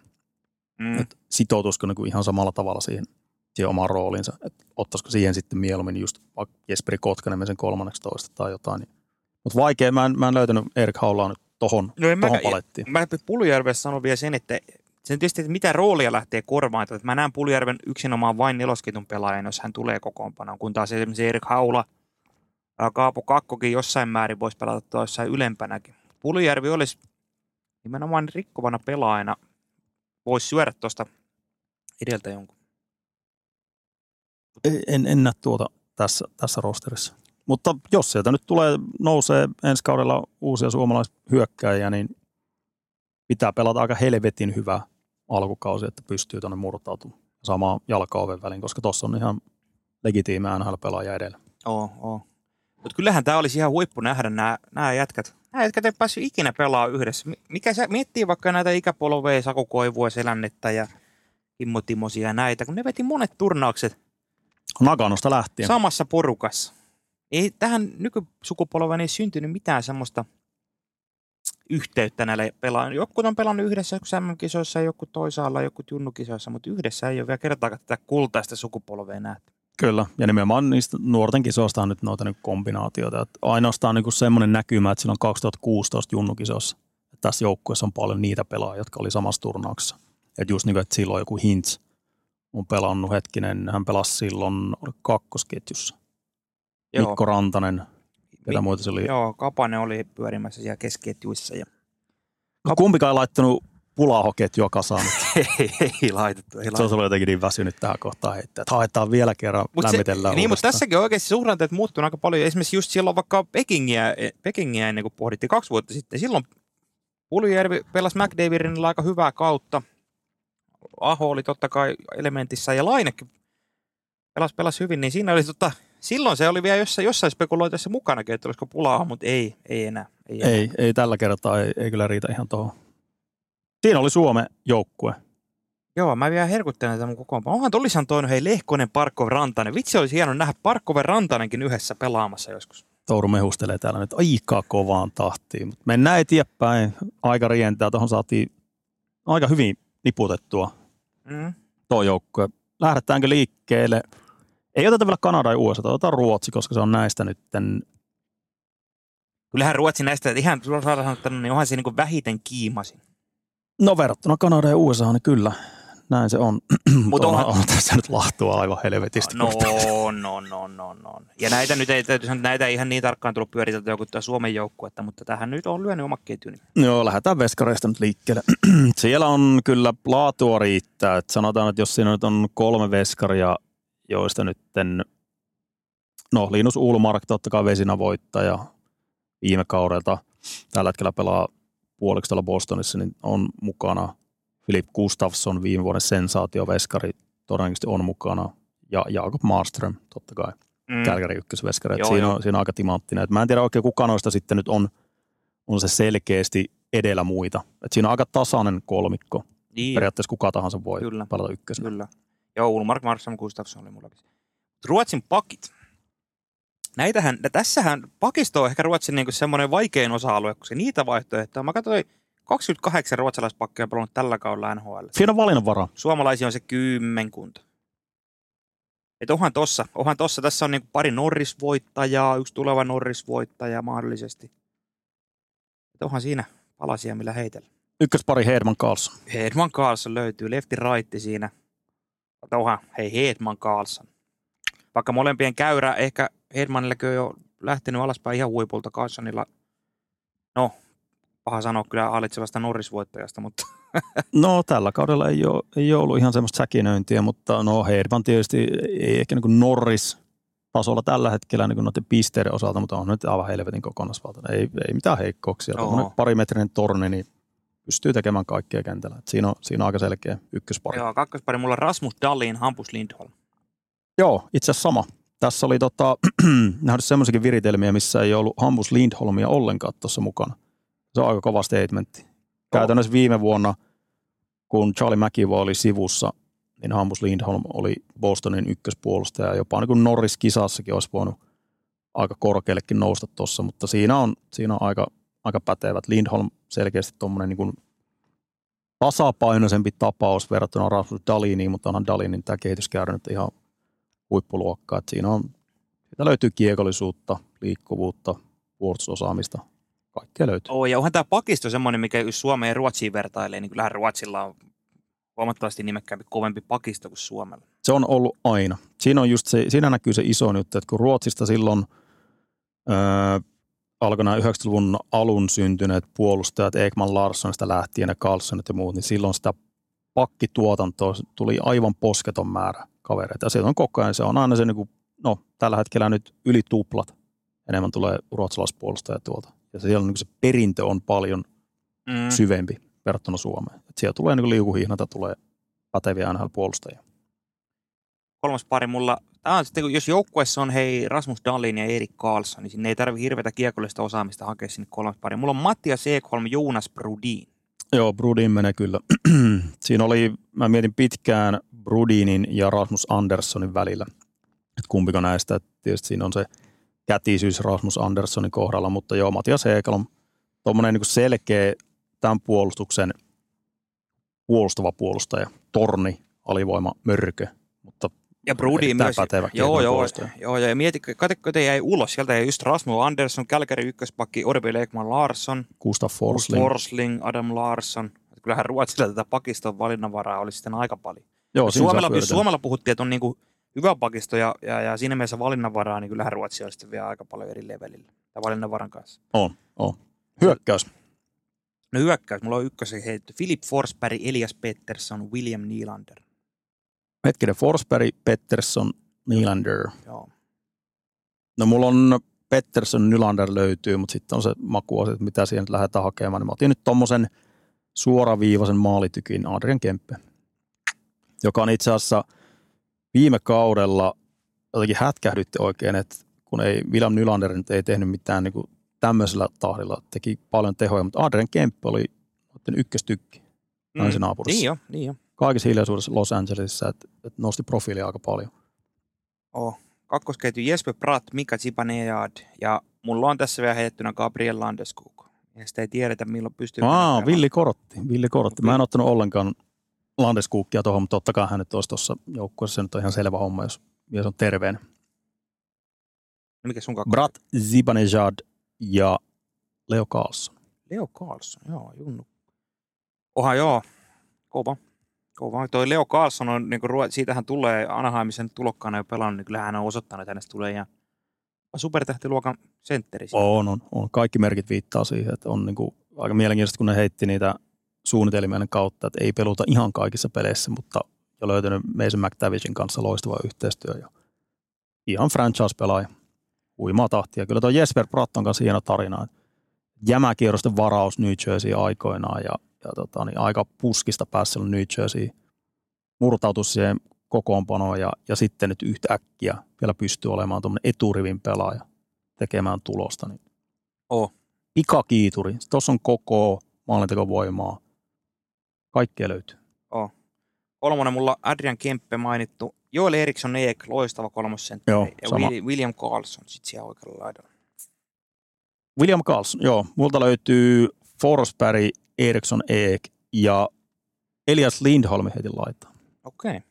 S2: mm. että sitoutuisiko niin kuin ihan samalla tavalla siihen, siihen omaan rooliinsa, että ottaisiko siihen sitten mieluummin just vaikka Jesperi Kotkanen sen kolmanneksi toista tai jotain. Niin. Mutta vaikea, mä en, mä en löytänyt Erik Haulaa nyt tohon, no tohon mä, palettiin.
S3: Mä Puljärvessä sanon vielä sen, että sen tietysti, että mitä roolia lähtee korvaan. Että mä näen Puljärven yksinomaan vain nelosketun pelaajan, jos hän tulee kokoonpanoon, kun taas esimerkiksi Erik Haula, Kaapo Kakkokin jossain määrin voisi pelata jossain ylempänäkin. Puljärvi olisi nimenomaan rikkovana pelaajana, voisi syödä tuosta edeltä jonkun.
S2: En, en näe tuota tässä, tässä rosterissa. Mutta jos sieltä nyt tulee, nousee ensi kaudella uusia suomalaishyökkäjiä, niin pitää pelata aika helvetin hyvä alkukausi, että pystyy tuonne murtautumaan samaan jalkaoven väliin, koska tuossa on ihan legitiimi NHL-pelaaja edellä.
S3: Oo, oo. Mutta kyllähän tämä olisi ihan huippu nähdä nämä, nämä jätkät. Nämä jätkät ei päässyt ikinä pelaa yhdessä. Mikä se miettii vaikka näitä ikäpolveja, Saku Koivua, Selännettä ja Kimmo Timosia ja näitä, kun ne veti monet turnaukset.
S2: Naganosta lähtien.
S3: Samassa porukassa ei tähän nykysukupolveen ei syntynyt mitään semmoista yhteyttä näille pelaajille. Joku on pelannut yhdessä MM-kisoissa joku toisaalla, joku junnukisoissa, mutta yhdessä ei ole vielä kertaakaan tätä kultaista sukupolvea nähty.
S2: Kyllä, ja nimenomaan niistä nuorten kisoista on nyt noita niin kombinaatioita. Että ainoastaan niin semmoinen näkymä, että silloin 2016 junnukisoissa, että tässä joukkueessa on paljon niitä pelaajia, jotka oli samassa turnauksessa. Että just niin kuin, että silloin joku Hintz on pelannut hetkinen, hän pelasi silloin kakkosketjussa. Joo. Mikko Rantanen, ketä Mi- muita se oli?
S3: Joo, Kapanen oli pyörimässä siellä kesketjuissa. Ja...
S2: No, kumpikaan ei laittanut pulahoketjua kasaan.
S3: ei, ei laitettu. Ei
S2: se on ollut jotenkin niin väsynyt tähän kohtaan heittää, että haetaan vielä kerran, mut lämmitellään
S3: se, Niin, mutta tässäkin oikeasti suhdanteet muuttunut aika paljon. Esimerkiksi just silloin vaikka Pekingiä, Pekingiä ennen kuin pohdittiin kaksi vuotta sitten. Silloin Puljärvi pelasi McDavidin aika hyvää kautta. Aho oli totta kai elementissä ja Lainekin pelasi, pelasi hyvin, niin siinä oli tota, silloin se oli vielä jossain, jossain spekuloitessa mukana, että olisiko pulaa, mutta ei, ei enää.
S2: Ei, enää. ei, ei tällä kertaa, ei, ei kyllä riitä ihan tuohon. Siinä oli Suomen joukkue.
S3: Joo, mä vielä herkuttelen tämän kokoonpanoon. Onhan tulisan toinen, hei Lehkonen, Parkov, Rantanen. Vitsi olisi hieno nähdä Parkkoven Rantanenkin yhdessä pelaamassa joskus.
S2: Touru mehustelee täällä nyt aika kovaan tahtiin, mutta mennään eteenpäin. Aika rientää, tuohon saatiin aika hyvin niputettua mm. tuo joukkue. Lähdetäänkö liikkeelle – ei oteta vielä Kanada ja USA, otetaan Ruotsi, koska se on näistä nytten.
S3: Kyllähän Ruotsi näistä, ihan suoraan sanottuna, niin onhan se niin kuin vähiten kiimasin.
S2: No verrattuna Kanada ja USA, niin kyllä. näin se on.
S3: Mut
S2: Mutta on,
S3: onhan-
S2: on, tässä nyt lahtua aivan helvetisti.
S3: No, no, no, no, no. Ja näitä nyt ei, täytyy sanoa, näitä ei ihan niin tarkkaan tullut pyöriteltyä kuin tuo Suomen joukkuetta, mutta tähän nyt on lyönyt oma ketjuni.
S2: Joo, lähdetään veskareista nyt liikkeelle. Siellä on kyllä laatua riittää. Et sanotaan, että jos siinä nyt on kolme veskaria, joista nyt no Linus Ulmark totta kai vesinä voittaja viime kaudelta. Tällä hetkellä pelaa puoliksi tuolla Bostonissa, niin on mukana. Philip Gustafsson, viime vuoden sensaatioveskari, todennäköisesti on mukana. Ja Jakob Marström, totta kai,
S3: Mm.
S2: Kälkäri ykkösveskari.
S3: Joo,
S2: siinä, on, siinä on aika timanttinen. Et mä en tiedä oikein kuka noista sitten nyt on, on se selkeästi edellä muita. Et siinä on aika tasainen kolmikko.
S3: Niin,
S2: Periaatteessa kuka tahansa voi
S3: Kyllä.
S2: pelata ykkösenä.
S3: kyllä. Joo, Ulmark, Marsson, Gustafsson oli mullakin. Ruotsin pakit. Näitähän, tässähän pakisto on ehkä Ruotsin niin semmoinen vaikein osa-alue, koska niitä vaihtoehtoja. Mä katsoin 28 ruotsalaispakkia pelannut tällä kaudella NHL.
S2: Siinä on valinnanvara.
S3: Suomalaisia on se kymmenkunta. Et onhan tossa, onhan tossa, tässä on niinku pari Norris-voittajaa, yksi tuleva Norris-voittaja mahdollisesti. Et onhan siinä palasia, millä heitellä.
S2: Ykköspari Hedman Karlsson.
S3: Hedman Carlson löytyy, lefti raitti siinä. Mutta onhan, hei Hedman Carlson. Vaikka molempien käyrä, ehkä Hedmanillekin on jo lähtenyt alaspäin ihan huipulta Carlsonilla. No, paha sanoa kyllä hallitsevasta Norris-voittajasta, mutta
S2: No tällä kaudella ei ole, ei ole ollut ihan semmoista säkinöintiä, mutta no Hedman tietysti ei ehkä niin Norris tasolla tällä hetkellä niin noiden pisteiden osalta, mutta on nyt aivan helvetin kokonaisvaltainen. Ei, ei mitään heikkouksia. Parimetrinen torni, niin pystyy tekemään kaikkea kentällä. Et siinä, on, siinä on aika selkeä ykköspari.
S3: joo, kakkospari mulla on Rasmus Dahlin, Hampus Lindholm.
S2: Joo, itse asiassa sama. Tässä oli tota, nähnyt semmoisiakin viritelmiä, missä ei ollut Hampus Lindholmia ollenkaan tuossa mukana. Se on aika kova statementti. Käytännössä viime vuonna, kun Charlie McIvo oli sivussa, niin Hampus Lindholm oli Bostonin ykköspuolustaja. Jopa niin kuin Norris-kisassakin olisi voinut aika korkeallekin nousta tuossa, mutta siinä on, siinä on aika, aika pätevät. Lindholm selkeästi tuommoinen niin tasapainoisempi tapaus verrattuna Rasmus Daliniin, mutta onhan Dalinin tämä kehityskäyrä nyt ihan huippuluokkaa. Et siinä on, siitä löytyy kiekollisuutta, liikkuvuutta, puolustusosaamista, kaikkea löytyy.
S3: Oh, ja onhan tämä pakisto semmoinen, mikä jos Suomeen ja Ruotsiin vertailee, niin kyllähän Ruotsilla on huomattavasti nimekkäämpi, kovempi pakisto kuin Suomella.
S2: Se on ollut aina. Siinä, on just se, siinä näkyy se iso juttu, että kun Ruotsista silloin öö, alkoi nämä 90-luvun alun syntyneet puolustajat, Ekman Larssonista lähtien ja Carlsonit ja muut, niin silloin sitä pakkituotantoa tuli aivan posketon määrä kavereita. Ja se on koko ajan, se on aina se, niin kuin, no tällä hetkellä nyt yli tuplat enemmän tulee ruotsalaispuolustajia tuolta. Ja siellä on, niin se perintö on paljon
S3: Mm.
S2: syvempi verrattuna Suomeen. Et siellä tulee niin liukuhihnata, tulee päteviä NHL-puolustajia.
S3: Kolmas pari mulla, tämä on sitten, jos joukkueessa on hei Rasmus Dahlin ja Erik Karlsson, niin sinne ei tarvitse hirveätä kiekollista osaamista hakea sinne kolmas pari. Mulla on Mattias Ekholm, Jonas Brudin.
S2: Joo, Brudin menee kyllä. Siinä oli, mä mietin pitkään Brudinin ja Rasmus Anderssonin välillä, että kumpiko näistä. Et tietysti siinä on se kätisyys Rasmus Anderssonin kohdalla, mutta joo, Matias Ekelom, tuommoinen niin selkeä tämän puolustuksen puolustava puolustaja, torni, alivoima, mörkö, mutta
S3: Ja Brudin
S2: Erittäin
S3: myös.
S2: pätevä
S3: Joo, joo,
S2: puolustaja.
S3: joo, ja mieti, katsokko te jäi ulos. Sieltä jäi just Rasmus Andersson, Kälkäri ykköspakki, Orbi Lekman Larsson,
S2: Gustav Forsling.
S3: Forsling, Adam Larsson. Kyllähän Ruotsilla tätä pakiston valinnanvaraa oli sitten aika paljon.
S2: joo,
S3: Suomella. Suomella puhuttiin, että on niinku hyvä pakisto ja, ja, ja siinä mielessä valinnanvaraa, niin kyllähän Ruotsi on sitten vielä aika paljon eri levelillä. Tai valinnanvaran kanssa.
S2: On, on. Hyökkäys.
S3: No hyökkäys, mulla on ykkösen heitetty. Philip Forsberg, Elias Pettersson, William Nylander.
S2: Hetkinen, Forsberg, Pettersson, Nylander.
S3: Joo.
S2: No mulla on Pettersson, Nylander löytyy, mutta sitten on se makuasia, että mitä siihen nyt lähdetään hakemaan. Niin mä otin nyt tommosen suoraviivaisen maalitykin Adrian Kempe, joka on itse asiassa viime kaudella jotenkin hätkähdytti oikein, että kun ei William Nylander nyt ei tehnyt mitään niin kuin tämmöisellä tahdilla, teki paljon tehoja, mutta Adrian Kempe oli ykköstykki mm. naapurissa.
S3: Niin jo, niin jo.
S2: Kaikissa hiljaisuudessa Los Angelesissa, että, että nosti profiilia aika paljon.
S3: Oh. Kakkosketju Jesper Pratt, Mika Zibanejad ja mulla on tässä vielä heittynä Gabriel Landeskog. Ja sitä ei tiedetä milloin pystyy.
S2: Aa, Villi Korotti. Villi Korotti. Mä en ottanut ollenkaan Landeskuukkia tuohon, mutta totta kai hän nyt olisi tuossa joukkueessa. Se nyt on ihan selvä homma, jos mies on terveen.
S3: No Mikä sun kakkosketju?
S2: Brat Zibanejad ja Leo Carlson.
S3: Leo Carlson, joo, Junnu. Oha joo, kova. Kova. Toi Leo Carlson on, niin kuin, siitähän tulee Anaheimisen tulokkaana jo pelannut, niin kyllähän hän on osoittanut, että hänestä tulee ihan supertähtiluokan sentteri.
S2: On, on, on. Kaikki merkit viittaa siihen, että on niin kuin aika mielenkiintoista, kun ne heitti niitä suunnitelmien kautta, että ei peluta ihan kaikissa peleissä, mutta jo löytänyt Mason McTavishin kanssa loistava yhteistyö ja ihan franchise-pelaaja. Huimaa tahtia. Kyllä tuo Jesper Pratt on kanssa hieno tarina. Jämäkierrosten varaus New Jersey aikoinaan ja, ja tota, niin aika puskista päässä New Jersey murtautu siihen kokoonpanoon ja, ja sitten nyt yhtäkkiä vielä pystyy olemaan tuommoinen eturivin pelaaja tekemään tulosta. Niin
S3: Oh.
S2: Pikakiituri. Tuossa on koko maalintekovoimaa. Kaikkea löytyy.
S3: Kolmonen mulla Adrian Kempe mainittu. Joel Eriksson Eek, loistava kolmosentteri.
S2: Joo,
S3: ja
S2: sama.
S3: Willi- William Carlson sitten siellä oikealla laidalla.
S2: William Carlson, joo. Multa löytyy Forsberg, Eriksson Eek ja Elias Lindholm heti laittaa.
S3: Okei. Okay.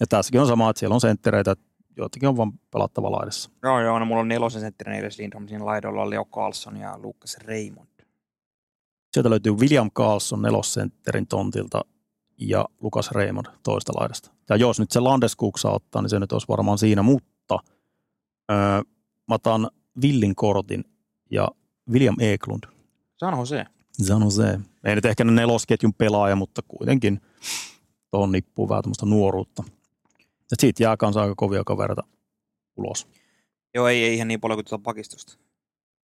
S2: Ja tässäkin on sama, että siellä on senttereitä, joitakin on vaan pelattava laidassa.
S3: Joo, joo, no mulla on nelosen sentteri Elias Lindholm. Siinä laidalla on Leo Carlson ja Lucas Raymond.
S2: Sieltä löytyy William Carlson nelossentterin tontilta ja Lukas Raymond toista laidasta. Ja jos nyt se Landeskuk saa ottaa, niin se nyt olisi varmaan siinä, mutta öö, mä otan Villin kortin ja William Eklund.
S3: Sano se.
S2: San Jose. Ei nyt ehkä ne nelosketjun pelaaja, mutta kuitenkin tuohon nippuu vähän tämmöistä nuoruutta. Ja siitä jää kanssa aika kovia kavereita ulos.
S3: Joo, ei, ei ihan niin paljon kuin tuota pakistosta.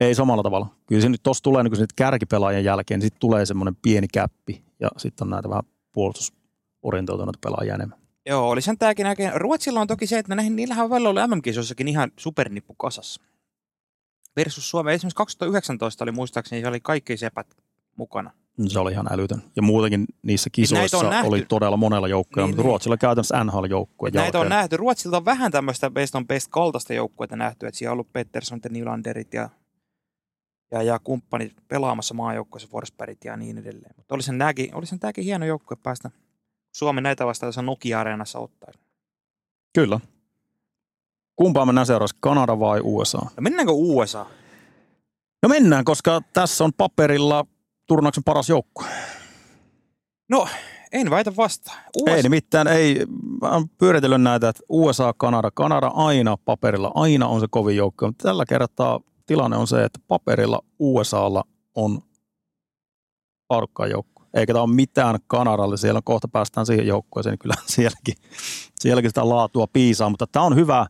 S2: Ei samalla tavalla. Kyllä se nyt tuossa tulee niin kärkipelaajan jälkeen, niin sitten tulee semmoinen pieni käppi ja sitten on näitä vähän puolustusorientoituneita pelaajia enemmän.
S3: Joo, oli sen tääkin näkeen. Ruotsilla on toki se, että näihin, niillähän on välillä ollut MM-kisoissakin ihan supernippu kasassa. Versus Suomi. Esimerkiksi 2019 oli muistaakseni, se oli kaikki sepät mukana.
S2: Se oli ihan älytön. Ja muutenkin niissä kisoissa oli todella monella joukkueella,
S3: Niin,
S2: mutta
S3: niin.
S2: Ruotsilla käytännössä NHL-joukkue.
S3: Näitä on nähty. Ruotsilta on vähän tämmöistä best on best kaltaista joukkuetta nähty, että siellä on ollut Pettersson ja Nylanderit ja, ja, ja kumppanit pelaamassa maajoukkueessa Forsbergit ja niin edelleen. Mutta oli sen tääkin, oli sen tääkin hieno joukkue päästä Suomen näitä vastaan tässä Nokia-areenassa ottaa.
S2: Kyllä. Kumpaa mennään seuraavaksi, Kanada vai USA?
S3: No mennäänkö USA?
S2: No mennään, koska tässä on paperilla turnauksen paras joukkue.
S3: No, en väitä vastaan. USA,
S2: Ei nimittäin, ei, mä oon pyöritellyt näitä, että USA, Kanada, Kanada aina paperilla, aina on se kovin joukko, mutta tällä kertaa tilanne on se, että paperilla USAlla on laadukkaan joukko. Eikä tämä ole mitään Kanadalle, siellä kohta päästään siihen joukkueeseen, niin kyllä sielläkin, sielläkin sitä laatua piisaa, mutta tämä on hyvä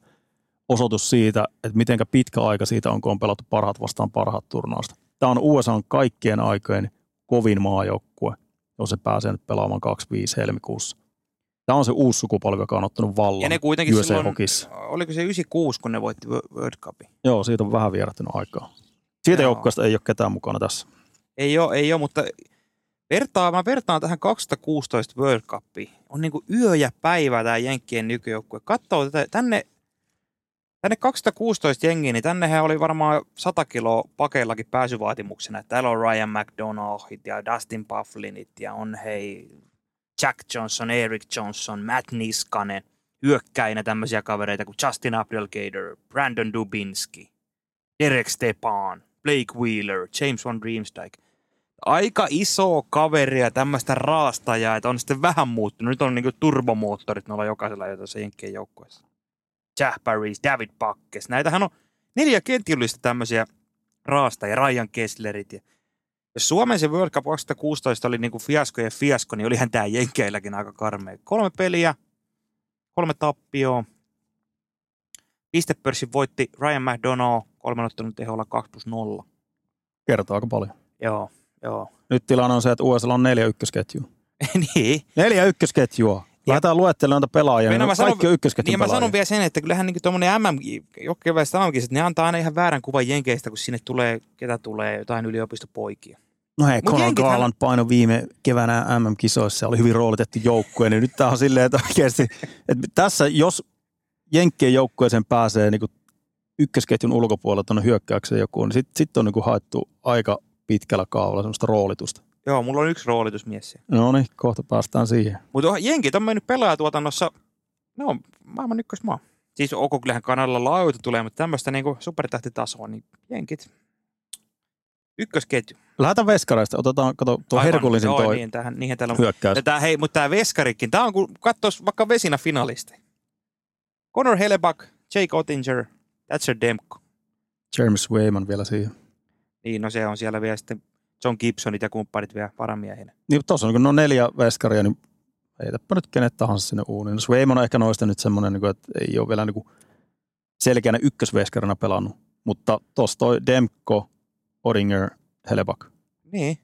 S2: osoitus siitä, että miten pitkä aika siitä on, kun on pelattu parhaat vastaan parhaat turnausta. Tämä on USA kaikkien aikojen kovin maajoukkue, jos se pääsee nyt pelaamaan 25 helmikuussa. Tämä on se uusi sukupolvi, joka on ottanut vallan
S3: ja ne kuitenkin
S2: USA
S3: silloin,
S2: Hockeyssa.
S3: oliko se 96, kun ne voitti Wo- World Cupin?
S2: Joo, siitä on vähän vierähtynyt aikaa. Siitä joukkueesta ei ole ketään mukana tässä.
S3: Ei ole, ei ole, mutta vertaa, mä vertaan tähän 2016 World Cupiin. On niin kuin yö ja päivä tämä Jenkkien nykyjoukkue. Katsoo tätä, tänne, tänne 2016 jengiin, niin tännehän oli varmaan 100 kiloa pakeillakin pääsyvaatimuksena. Täällä on Ryan McDonaldit ja Dustin Bufflinit ja on hei Jack Johnson, Eric Johnson, Matt Niskanen, hyökkäinä tämmöisiä kavereita kuin Justin Abdelkader, Brandon Dubinski, Derek Stepan, Blake Wheeler, James Van Riemsdyk. Aika iso kaveria, tämmöistä raastajaa, että on sitten vähän muuttunut. Nyt on niinku turbomoottorit noilla jokaisella jo tässä Jenkkien joukkueessa. Jack Paris, David Pakkes. Näitähän on neljä ketjullista tämmöisiä raastajia, Ryan Kesslerit. Ja jos Suomen se World Cup 2016 oli niinku fiasko ja fiasko, niin olihan tämä Jenkeilläkin aika karmea. Kolme peliä, kolme tappioa. Pistepörssin voitti Ryan McDonough kolmen ottelun teholla 2 plus 0.
S2: Kertoo aika paljon.
S3: Joo, joo.
S2: Nyt tilanne on se, että USA on neljä ykkösketjua.
S3: niin.
S2: Neljä ykkösketjua. Lähdetään luettelemaan näitä pelaajia. Niin
S3: mä sanon-
S2: kaikki on ykkösketjun
S3: Niin mä
S2: pelaajia.
S3: sanon vielä sen, että kyllähän niin tuommoinen MM, jokkeväiset MM-kisat, ne antaa aina ihan väärän kuvan Jenkeistä, kun sinne tulee, ketä tulee, jotain yliopistopoikia.
S2: No hei,
S3: Mut
S2: Conor Garland paino viime keväänä MM-kisoissa, oli hyvin roolitettu joukkue, niin nyt tää on silleen, että oikeasti, että tässä jos Jenkkien joukkueeseen pääsee niin kuin ykkösketjun ulkopuolella tuonne hyökkäykseen joku, niin sitten sit on niin kuin haettu aika pitkällä kaavalla semmoista roolitusta.
S3: Joo, mulla on yksi roolitusmies siellä.
S2: No niin, kohta päästään siihen.
S3: Mutta Jenkit on mennyt pelaajatuotannossa, ne on maailman ykkösmaa. Siis ok, kyllähän Kanadalla laajuutta tulee, mutta tämmöistä niinku supertähtitasoa, niin Jenkit. Ykkösketju.
S2: Lähdetään veskareista. Otetaan, kato, tuo
S3: Aivan,
S2: herkullisin
S3: joo,
S2: toi
S3: Niin, tähän, niihin täällä on.
S2: hyökkäys.
S3: Ja tää, hei, mutta tämä veskarikin, tämä on kun katsois vaikka vesinä finalisti. Connor Hellebuck, Jake Ottinger, Thatcher Demko.
S2: James Wayman vielä siihen.
S3: Niin, no se on siellä vielä sitten John Gibsonit ja kumppanit vielä varamiehinä.
S2: Niin tuossa on, kun ne on neljä veskaria, niin heitäpä nyt kenet tahansa sinne uuniin. No Swayman on ehkä noista nyt semmoinen, niin kuin, että ei ole vielä niin kuin selkeänä ykkösveskarina pelannut. Mutta tuossa toi Demko, Odinger, Helebak.
S3: Niin.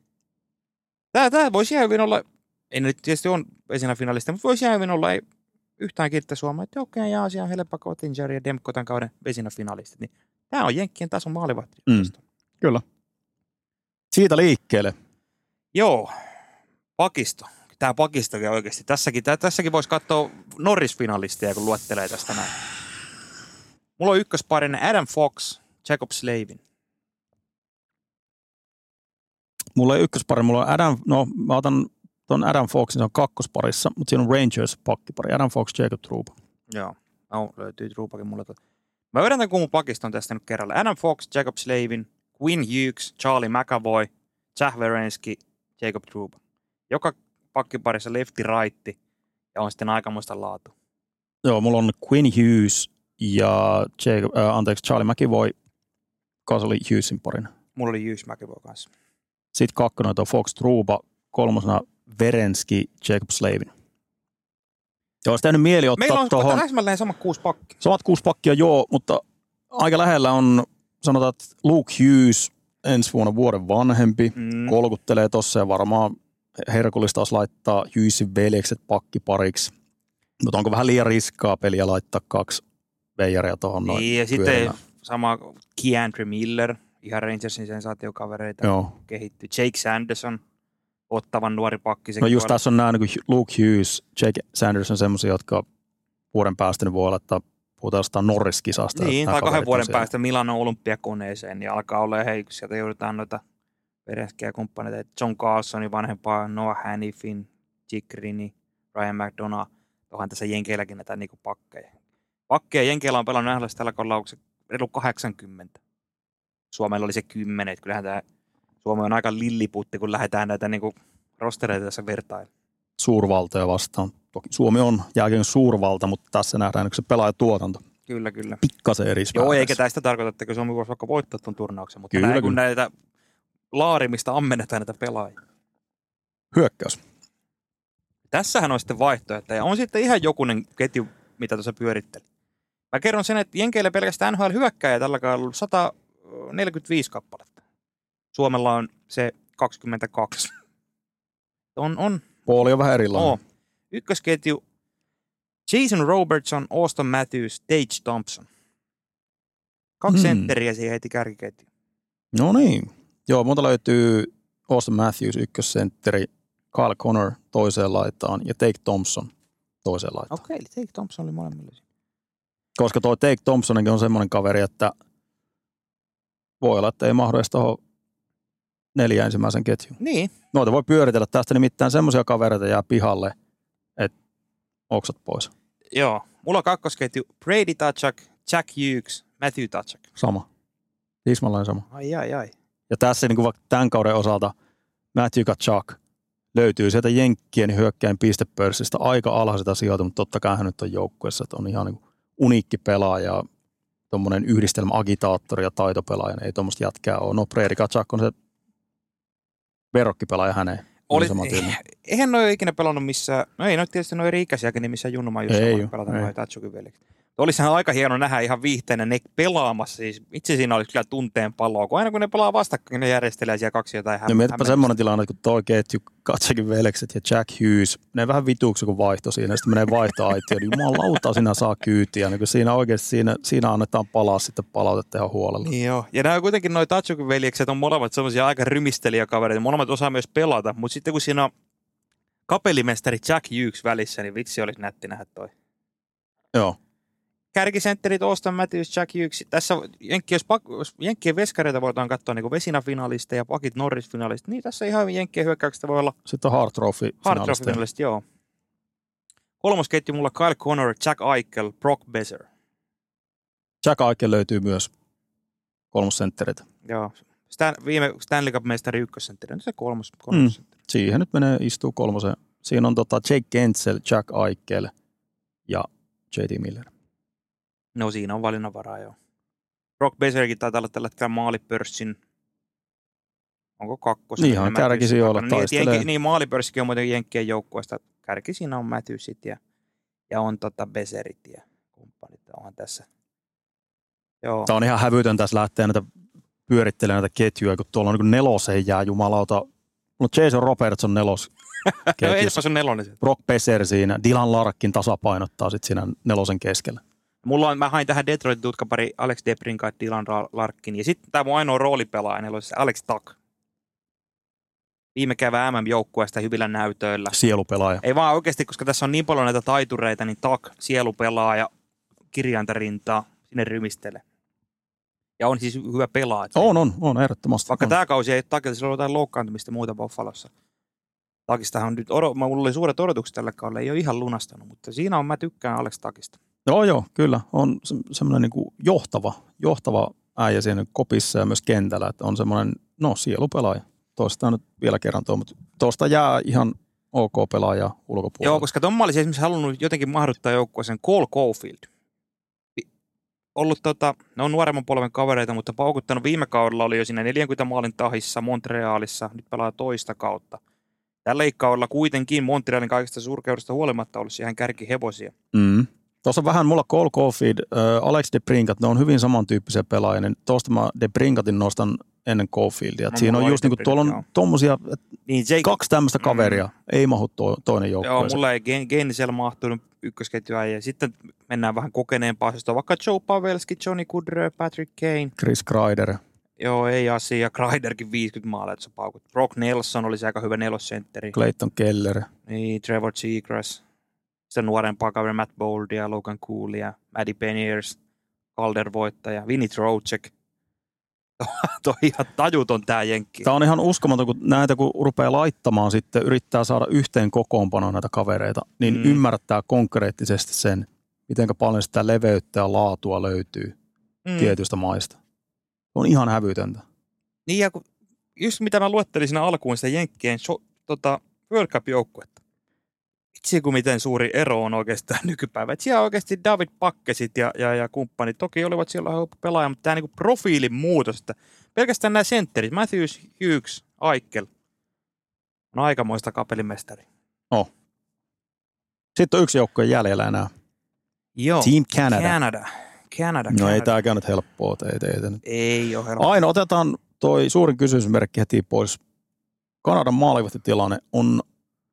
S3: Tää, tää voisi ihan hyvin olla, ei nyt tietysti on vesinä finalisti, mutta voisi ihan hyvin olla ei yhtään kiittää Suomea, että okei, jaa, siellä on Hellebuck, Ottinger ja Demko tämän kauden vesinä finalistit. Niin tämä on Jenkkien tason maalivahti.
S2: Mm. Kyllä. Siitä liikkeelle.
S3: Joo, pakisto. Tämä pakistokin oikeasti. Tässäkin, tää, tässäkin voisi katsoa Norris-finalistia, kun luettelee tästä näin. Mulla on ykkösparinen Adam Fox, Jacob Slavin.
S2: Mulla ei ykköspari, mulla on Adam, no mä otan ton Adam Foxin, se on kakkosparissa, mutta siinä on Rangers pakkipari. Adam Fox, Jacob Trouba.
S3: Joo. No, löytyy Truupakin mulle. Mä vedän tämän kun pakiston tästä nyt kerralla. Adam Fox, Jacob Slavin, Quinn Hughes, Charlie McAvoy, Jack Werenski, Jacob Trouba. Joka pakkiparissa lefti raitti ja on sitten aikamoista laatu.
S2: Joo, mulla on Quinn Hughes ja Jacob, äh, anteeksi, Charlie McEvoy, kanssa oli Hughesin parina.
S3: Mulla oli Hughes McAvoy kanssa.
S2: Sitten kakkonen on Fox Truba, kolmosena Verenski, Jacob Slavin. Ja olisi tehnyt mieli ottaa
S3: Meillä on
S2: tuohon.
S3: täsmälleen sama kuusi pakki.
S2: Samat kuusi pakkia joo, mutta aika lähellä on, sanotaan, että Luke Hughes ensi vuonna vuoden vanhempi,
S3: Mm.
S2: kolkuttelee tossa ja varmaan herkullista olisi laittaa Hughesin veljekset pakkipariksi. Mutta onko vähän liian riskaa peliä laittaa kaksi veijaria tuohon noin
S3: Niin, ja sitten sama Keandre Miller, ihan Rangersin sensaatiokavereita
S2: Joo.
S3: kehittyy. Jake Sanderson, ottavan nuori pakki.
S2: No just tässä on nämä niin Luke Hughes, Jake Sanders on semmoisia, jotka vuoden päästä ne voi laittaa, puhutaan jostain Norris-kisasta.
S3: Niin, tai kahden vuoden
S2: siellä.
S3: päästä Milano olympiakoneeseen, niin alkaa olla, hei, kun sieltä joudutaan noita Verenskiä kumppaneita, John Carlsonin vanhempaa, Noah Hannifin, Chikrini, Ryan McDonough, onhan tässä Jenkeilläkin näitä niinku pakkeja. Pakkeja Jenkeillä on pelannut NHL tällä kaudella, onko se reilu 80. Suomella oli se 10, että kyllähän tämä Suomi on aika lilliputti, kun lähdetään näitä niinku rostereita tässä vertailemaan.
S2: Suurvaltoja vastaan. Toki Suomi on jälkeen suurvalta, mutta tässä nähdään se pelaajatuotanto.
S3: Kyllä, kyllä.
S2: Pikkasen eri
S3: Joo, eikä tästä tarkoita, että Suomi voisi vaikka voittaa tuon turnauksen, mutta
S2: Kyllä,
S3: näin, kun
S2: kyllä.
S3: näitä laarimista ammennetaan näitä pelaajia.
S2: Hyökkäys.
S3: Tässähän on sitten vaihtoehto, ja on sitten ihan jokunen ketju, mitä tuossa pyöritteli. Mä kerron sen, että Jenkeillä pelkästään NHL hyökkäjä tällä kaudella ollut 145 kappaletta. Suomella on se 22. On, on,
S2: Puoli on vähän erilainen.
S3: on. Ykkösketju Jason Robertson, Austin Matthews, Tage Thompson. Kaksi
S2: Hmm.
S3: sentteriä siihen heti kärkiketju.
S2: No niin. Joo, monta löytyy Austin Matthews ykkössentteri, Kyle Connor toiseen laitaan ja Take Thompson toiseen laitaan.
S3: Okei, eli Tage Thompson oli molemmilla.
S2: Koska tuo Take Thompsonkin on semmoinen kaveri, että voi olla, että ei mahdu edes tuohon neljä ensimmäisen ketjuun.
S3: Niin,
S2: Noita voi pyöritellä tästä nimittäin semmoisia kavereita jää pihalle, oksat pois.
S3: joo. Mulla on kakkosketju Brady Tatchak, Jack Hughes, Matthew Tatchak.
S2: Sama. Tismalleen sama.
S3: Ai ai ai.
S2: Ja tässä niin kuin vaikka tämän kauden osalta Matthew Kachak löytyy sieltä Jenkkien hyökkäin pistepörssistä aika alhaiselta sijoilta, mutta totta kai hän nyt on joukkueessa, että on ihan niin kuin uniikki pelaaja, tuommoinen yhdistelmä agitaattori ja taitopelaaja, niin ei tuommoista jätkää ole. No Brady Kachak on se verrokkipelaaja häneen.
S3: Oli,
S2: Sama
S3: eihän noi ole ikinä pelannut missään, no ei noi tietysti noin eri ikäisiäkin, niin missään junnumaan
S2: Ei
S3: just
S2: oo,
S3: pelata
S2: ei.
S3: noin Tatsukin veljeksi. Olisihan aika hieno nähdä ihan viihteenä ne pelaamassa. Siis itse siinä olisi kyllä tunteen paloa, kun aina kun ne pelaa vastakkain, ne järjestelee siellä kaksi jotain
S2: No mietipä semmoinen tilanne, kun toi ketju, Katsakin velekset ja Jack Hughes, ne vähän vituuksi kun vaihto siinä, sitten menee vaihtoaitioon, niin jumalauta sinä saa kyytiä, niin kun siinä oikeasti siinä, siinä annetaan palaa sitten palautetta ihan huolella.
S3: Niin joo. Ja nämä kuitenkin noi Tatsukin veljekset on molemmat semmoisia aika rymistelijäkavereita. Molemmat osaa myös pelata, mutta sitten kun siinä on kapellimestari Jack Hughes välissä, niin vitsi olisi nätti nähdä toi.
S2: Joo.
S3: Kärkisentterit Austin Matthews, Jack Hughes. Tässä Jenkki, jos, pak, jos Jenkkien veskareita voidaan katsoa niin vesinä-finalista ja pakit Norris-finalista, niin tässä ihan Jenkkien hyökkäyksestä voi olla
S2: Sitten Hard Trophy. finalisteja.
S3: trophy-finalista, joo. Kolmas ketju mulla Kyle Connor, Jack Eichel, Brock Besser.
S2: Jack Eichel löytyy myös kolmosenttereitä.
S3: Joo. Stan, viime Stanley Cup-mestari ykkössentteri, nyt se kolmas, kolmas
S2: Mm. Siihen nyt menee, istuu kolmosen. Siinä on tota Jake Gensel, Jack Eichel ja J.D. Miller.
S3: No siinä on valinnanvaraa jo. Brock Beserkin taitaa olla tällä hetkellä maalipörssin, onko kakkosen?
S2: Ihan kärkisijoilla
S3: niin, että
S2: taistelee.
S3: Jenki, niin maalipörssikin on muuten Jenkkien joukkueesta. Kärki siinä on Matthewsit ja, ja on tota Beserit ja kumppanit. Onhan tässä. Joo.
S2: Tämä on ihan hävytön tässä lähteä näitä pyörittelemään näitä ketjuja, kun tuolla on niin neloseen jää jumalauta. On Jason Robertson nelos
S3: No
S2: ketjussa.
S3: Edespas on nelonen.
S2: Brock Besser siinä, Dylan Larkin tasapainottaa sitten siinä nelosen keskellä.
S3: Mulla on, mä hain tähän Detroitin tutkapari Alex Debrinkat, Dylan Ra- Larkin. Ja sitten tämä mun ainoa roolipelaaja, niin olisi Alex Tuck. Viime kevään MM-joukkueesta hyvillä näytöillä.
S2: Sielupelaaja.
S3: Ei vaan oikeasti, koska tässä on niin paljon näitä taitureita, niin Tak, sielupelaaja, kirjaintarintaa, sinne rymistele. Ja on siis hyvä pelaaja.
S2: On, on, on, ehdottomasti.
S3: Vaikka
S2: on.
S3: tämä kausi ei takilta, sillä on jotain loukkaantumista muuta Buffalossa. Takistahan on nyt, mulla oli suuret odotukset tällä kaudella, ei ole ihan lunastanut, mutta siinä on, mä tykkään Alex Takista.
S2: Joo, joo, kyllä. On se, semmoinen niin kuin johtava, johtava äijä siinä kopissa ja myös kentällä, että on semmoinen, no, sielupelaaja. Toista nyt vielä kerran tuo, mutta tuosta jää ihan ok pelaaja ulkopuolella.
S3: Joo, koska Tom mä olisin esimerkiksi halunnut jotenkin mahduttaa joukkueeseen Cole Caulfield. Ollut tota, ne on nuoremman polven kavereita, mutta paukuttanut viime kaudella oli jo siinä 40 maalin tahissa Montrealissa, nyt pelaa toista kautta. Tällä kaudella kuitenkin Montrealin kaikista surkeudesta huolimatta ollut ihan kärkihevosia.
S2: Mm. Tuossa on vähän mulla Cole Caulfield, äh, Alex de Brinkat, ne on hyvin samantyyppisiä pelaajia, niin tuosta mä de Brinkatin nostan ennen Caulfieldia.
S3: No,
S2: siinä on just
S3: oli
S2: niinku, tuolla on tommosia, että
S3: Niin Jake,
S2: kaksi tämmöistä kaveria, ei mahu to, toinen
S3: Joo,
S2: joukkueeseen.
S3: mulla ei Gen- Gensel mahtunut ykkösketjua ja sitten mennään vähän kokeneempaa osastoon, vaikka Joe Pavelski, Johnny Goodrow, Patrick Kane.
S2: Chris Kreider.
S3: Joo, ei asia. Ja Kreiderkin 50 maalia, että sä paukut. Brock Nelson olisi aika hyvä nelosentteri.
S2: Clayton Keller.
S3: Niin, Trevor Seagrass. Sitten nuorempaa kaveri Matt Boldia, Logan Coolia, Maddie Beniers, Calder voittaja, Vinny Trocek. Tuo on ihan tajuton tää jenkki.
S2: Tämä on ihan uskomaton, kun näitä kun rupeaa laittamaan sitten, yrittää saada yhteen kokoonpanoon näitä kavereita, niin
S3: Mm.
S2: mm. ymmärtää konkreettisesti sen, miten paljon sitä leveyttä ja laatua löytyy
S3: Mm.
S2: mm. tietystä maista. On ihan hävytöntä.
S3: Niin ja kun, just mitä mä luettelin siinä alkuun sitä Jenkkien so, tota, World Cup-joukkuetta. Itse kun miten suuri ero on oikeastaan nykypäivä. Et siellä oikeasti David Pakkesit ja, ja, ja kumppanit, toki olivat siellä pelaaja, mutta tämä niinku profiilin muutos, että pelkästään nämä sentterit, Matthews, Hughes, Aikel, on aikamoista kapelimestari.
S2: Sitten on yksi joukkue jäljellä enää.
S3: Joo.
S2: Team Canada.
S3: Canada. Canada.
S2: No ei
S3: Canada.
S2: tämäkään nyt helppoa. Ei, ei, ei.
S3: Ei ole helppo.
S2: Aina otetaan toi suurin kysymysmerkki heti pois. Kanadan maalivahtitilanne on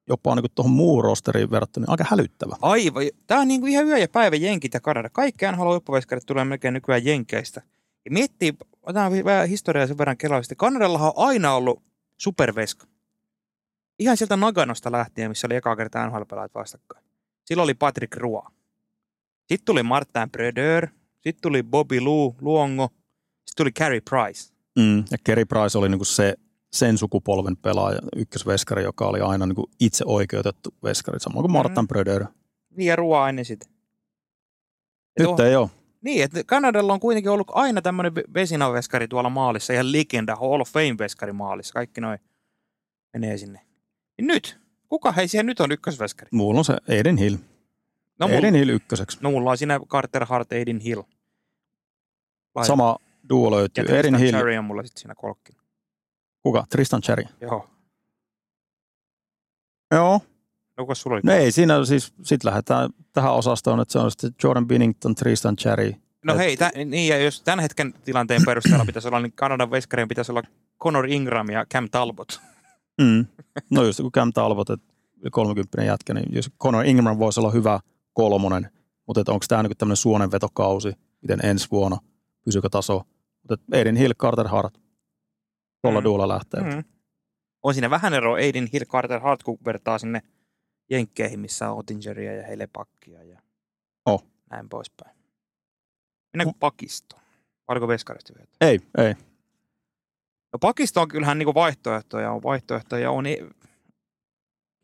S2: jopa niin tuohon muuhun rosteriin verrattuna aika hälyttävä.
S3: Aivan. Tämä on niinku ihan yö ja päivä jenkit ja Kanada. Kaikki NHL huippuveskarit tulee melkein nykyään jenkeistä. Ja miettii, otetaan vähän historiaa sen verran kelaista. Kanadallahan on aina ollut superveska. Ihan sieltä Naganosta lähtien, missä oli eka kerta NHL-pelaajat vastakkain. Silloin oli Patrick Roy. Sitten tuli Martin Brodeur. Sitten tuli Bobby Lou, Luongo. Sitten tuli Carey Price.
S2: Mm. Ja Kerry Price oli niinku se, sen sukupolven pelaaja, ykkösveskari, joka oli aina niinku itse oikeutettu veskari, samoin kuin Martin
S3: Mm.
S2: mm. Bröder.
S3: Niin ja sitä. Ja
S2: Nyt
S3: tuohon-
S2: ei ole.
S3: Niin, että Kanadalla on kuitenkin ollut aina tämmöinen vesinaveskari tuolla maalissa, ihan legenda, Hall of Fame-veskari maalissa. Kaikki noin menee sinne. Niin nyt, kuka hei siellä nyt on ykkösveskari?
S2: Mulla on se Aiden Hill.
S3: No, mulla,
S2: Aiden Hill ykköseksi.
S3: no mulla on siinä Carter Hart, Aiden Hill. Vai-
S2: Sama duo
S3: ja
S2: löytyy. Aiden
S3: Tristan
S2: Hill.
S3: Cherry on mulla sitten siinä kolkkina.
S2: Kuka? Tristan Cherry.
S3: Joo.
S2: Joo.
S3: No, kuka sulla oli?
S2: No ei siinä siis, sit lähdetään tähän osastoon, että se on sitten Jordan Binnington, Tristan Cherry.
S3: No
S2: et-
S3: hei, tä, niin ja jos tämän hetken tilanteen perusteella pitäisi olla, niin Kanadan veskarien pitäisi olla Connor Ingram ja Cam Talbot.
S2: Mm. No just kun Cam Talbot, että 30 jätkä, niin jos Conor Ingram voisi olla hyvä kolmonen, mutta että onko tämä niinku tämmöinen suonenvetokausi, miten ensi vuonna, pysyykö taso. Mutta Aiden Hill, Carter Hart, tuolla
S3: Mm.
S2: lähtee. Mm.
S3: On siinä vähän ero Aiden Hill Carter Hart, kun vertaa sinne Jenkkeihin, missä on Ottingeria ja Heilepakkia ja
S2: Oh.
S3: näin poispäin. Mennäänkö pakistoon? Oliko veskarista vielä?
S2: Ei, ei.
S3: No pakisto on kyllähän niinku vaihtoehtoja, on vaihtoehtoja, on ei-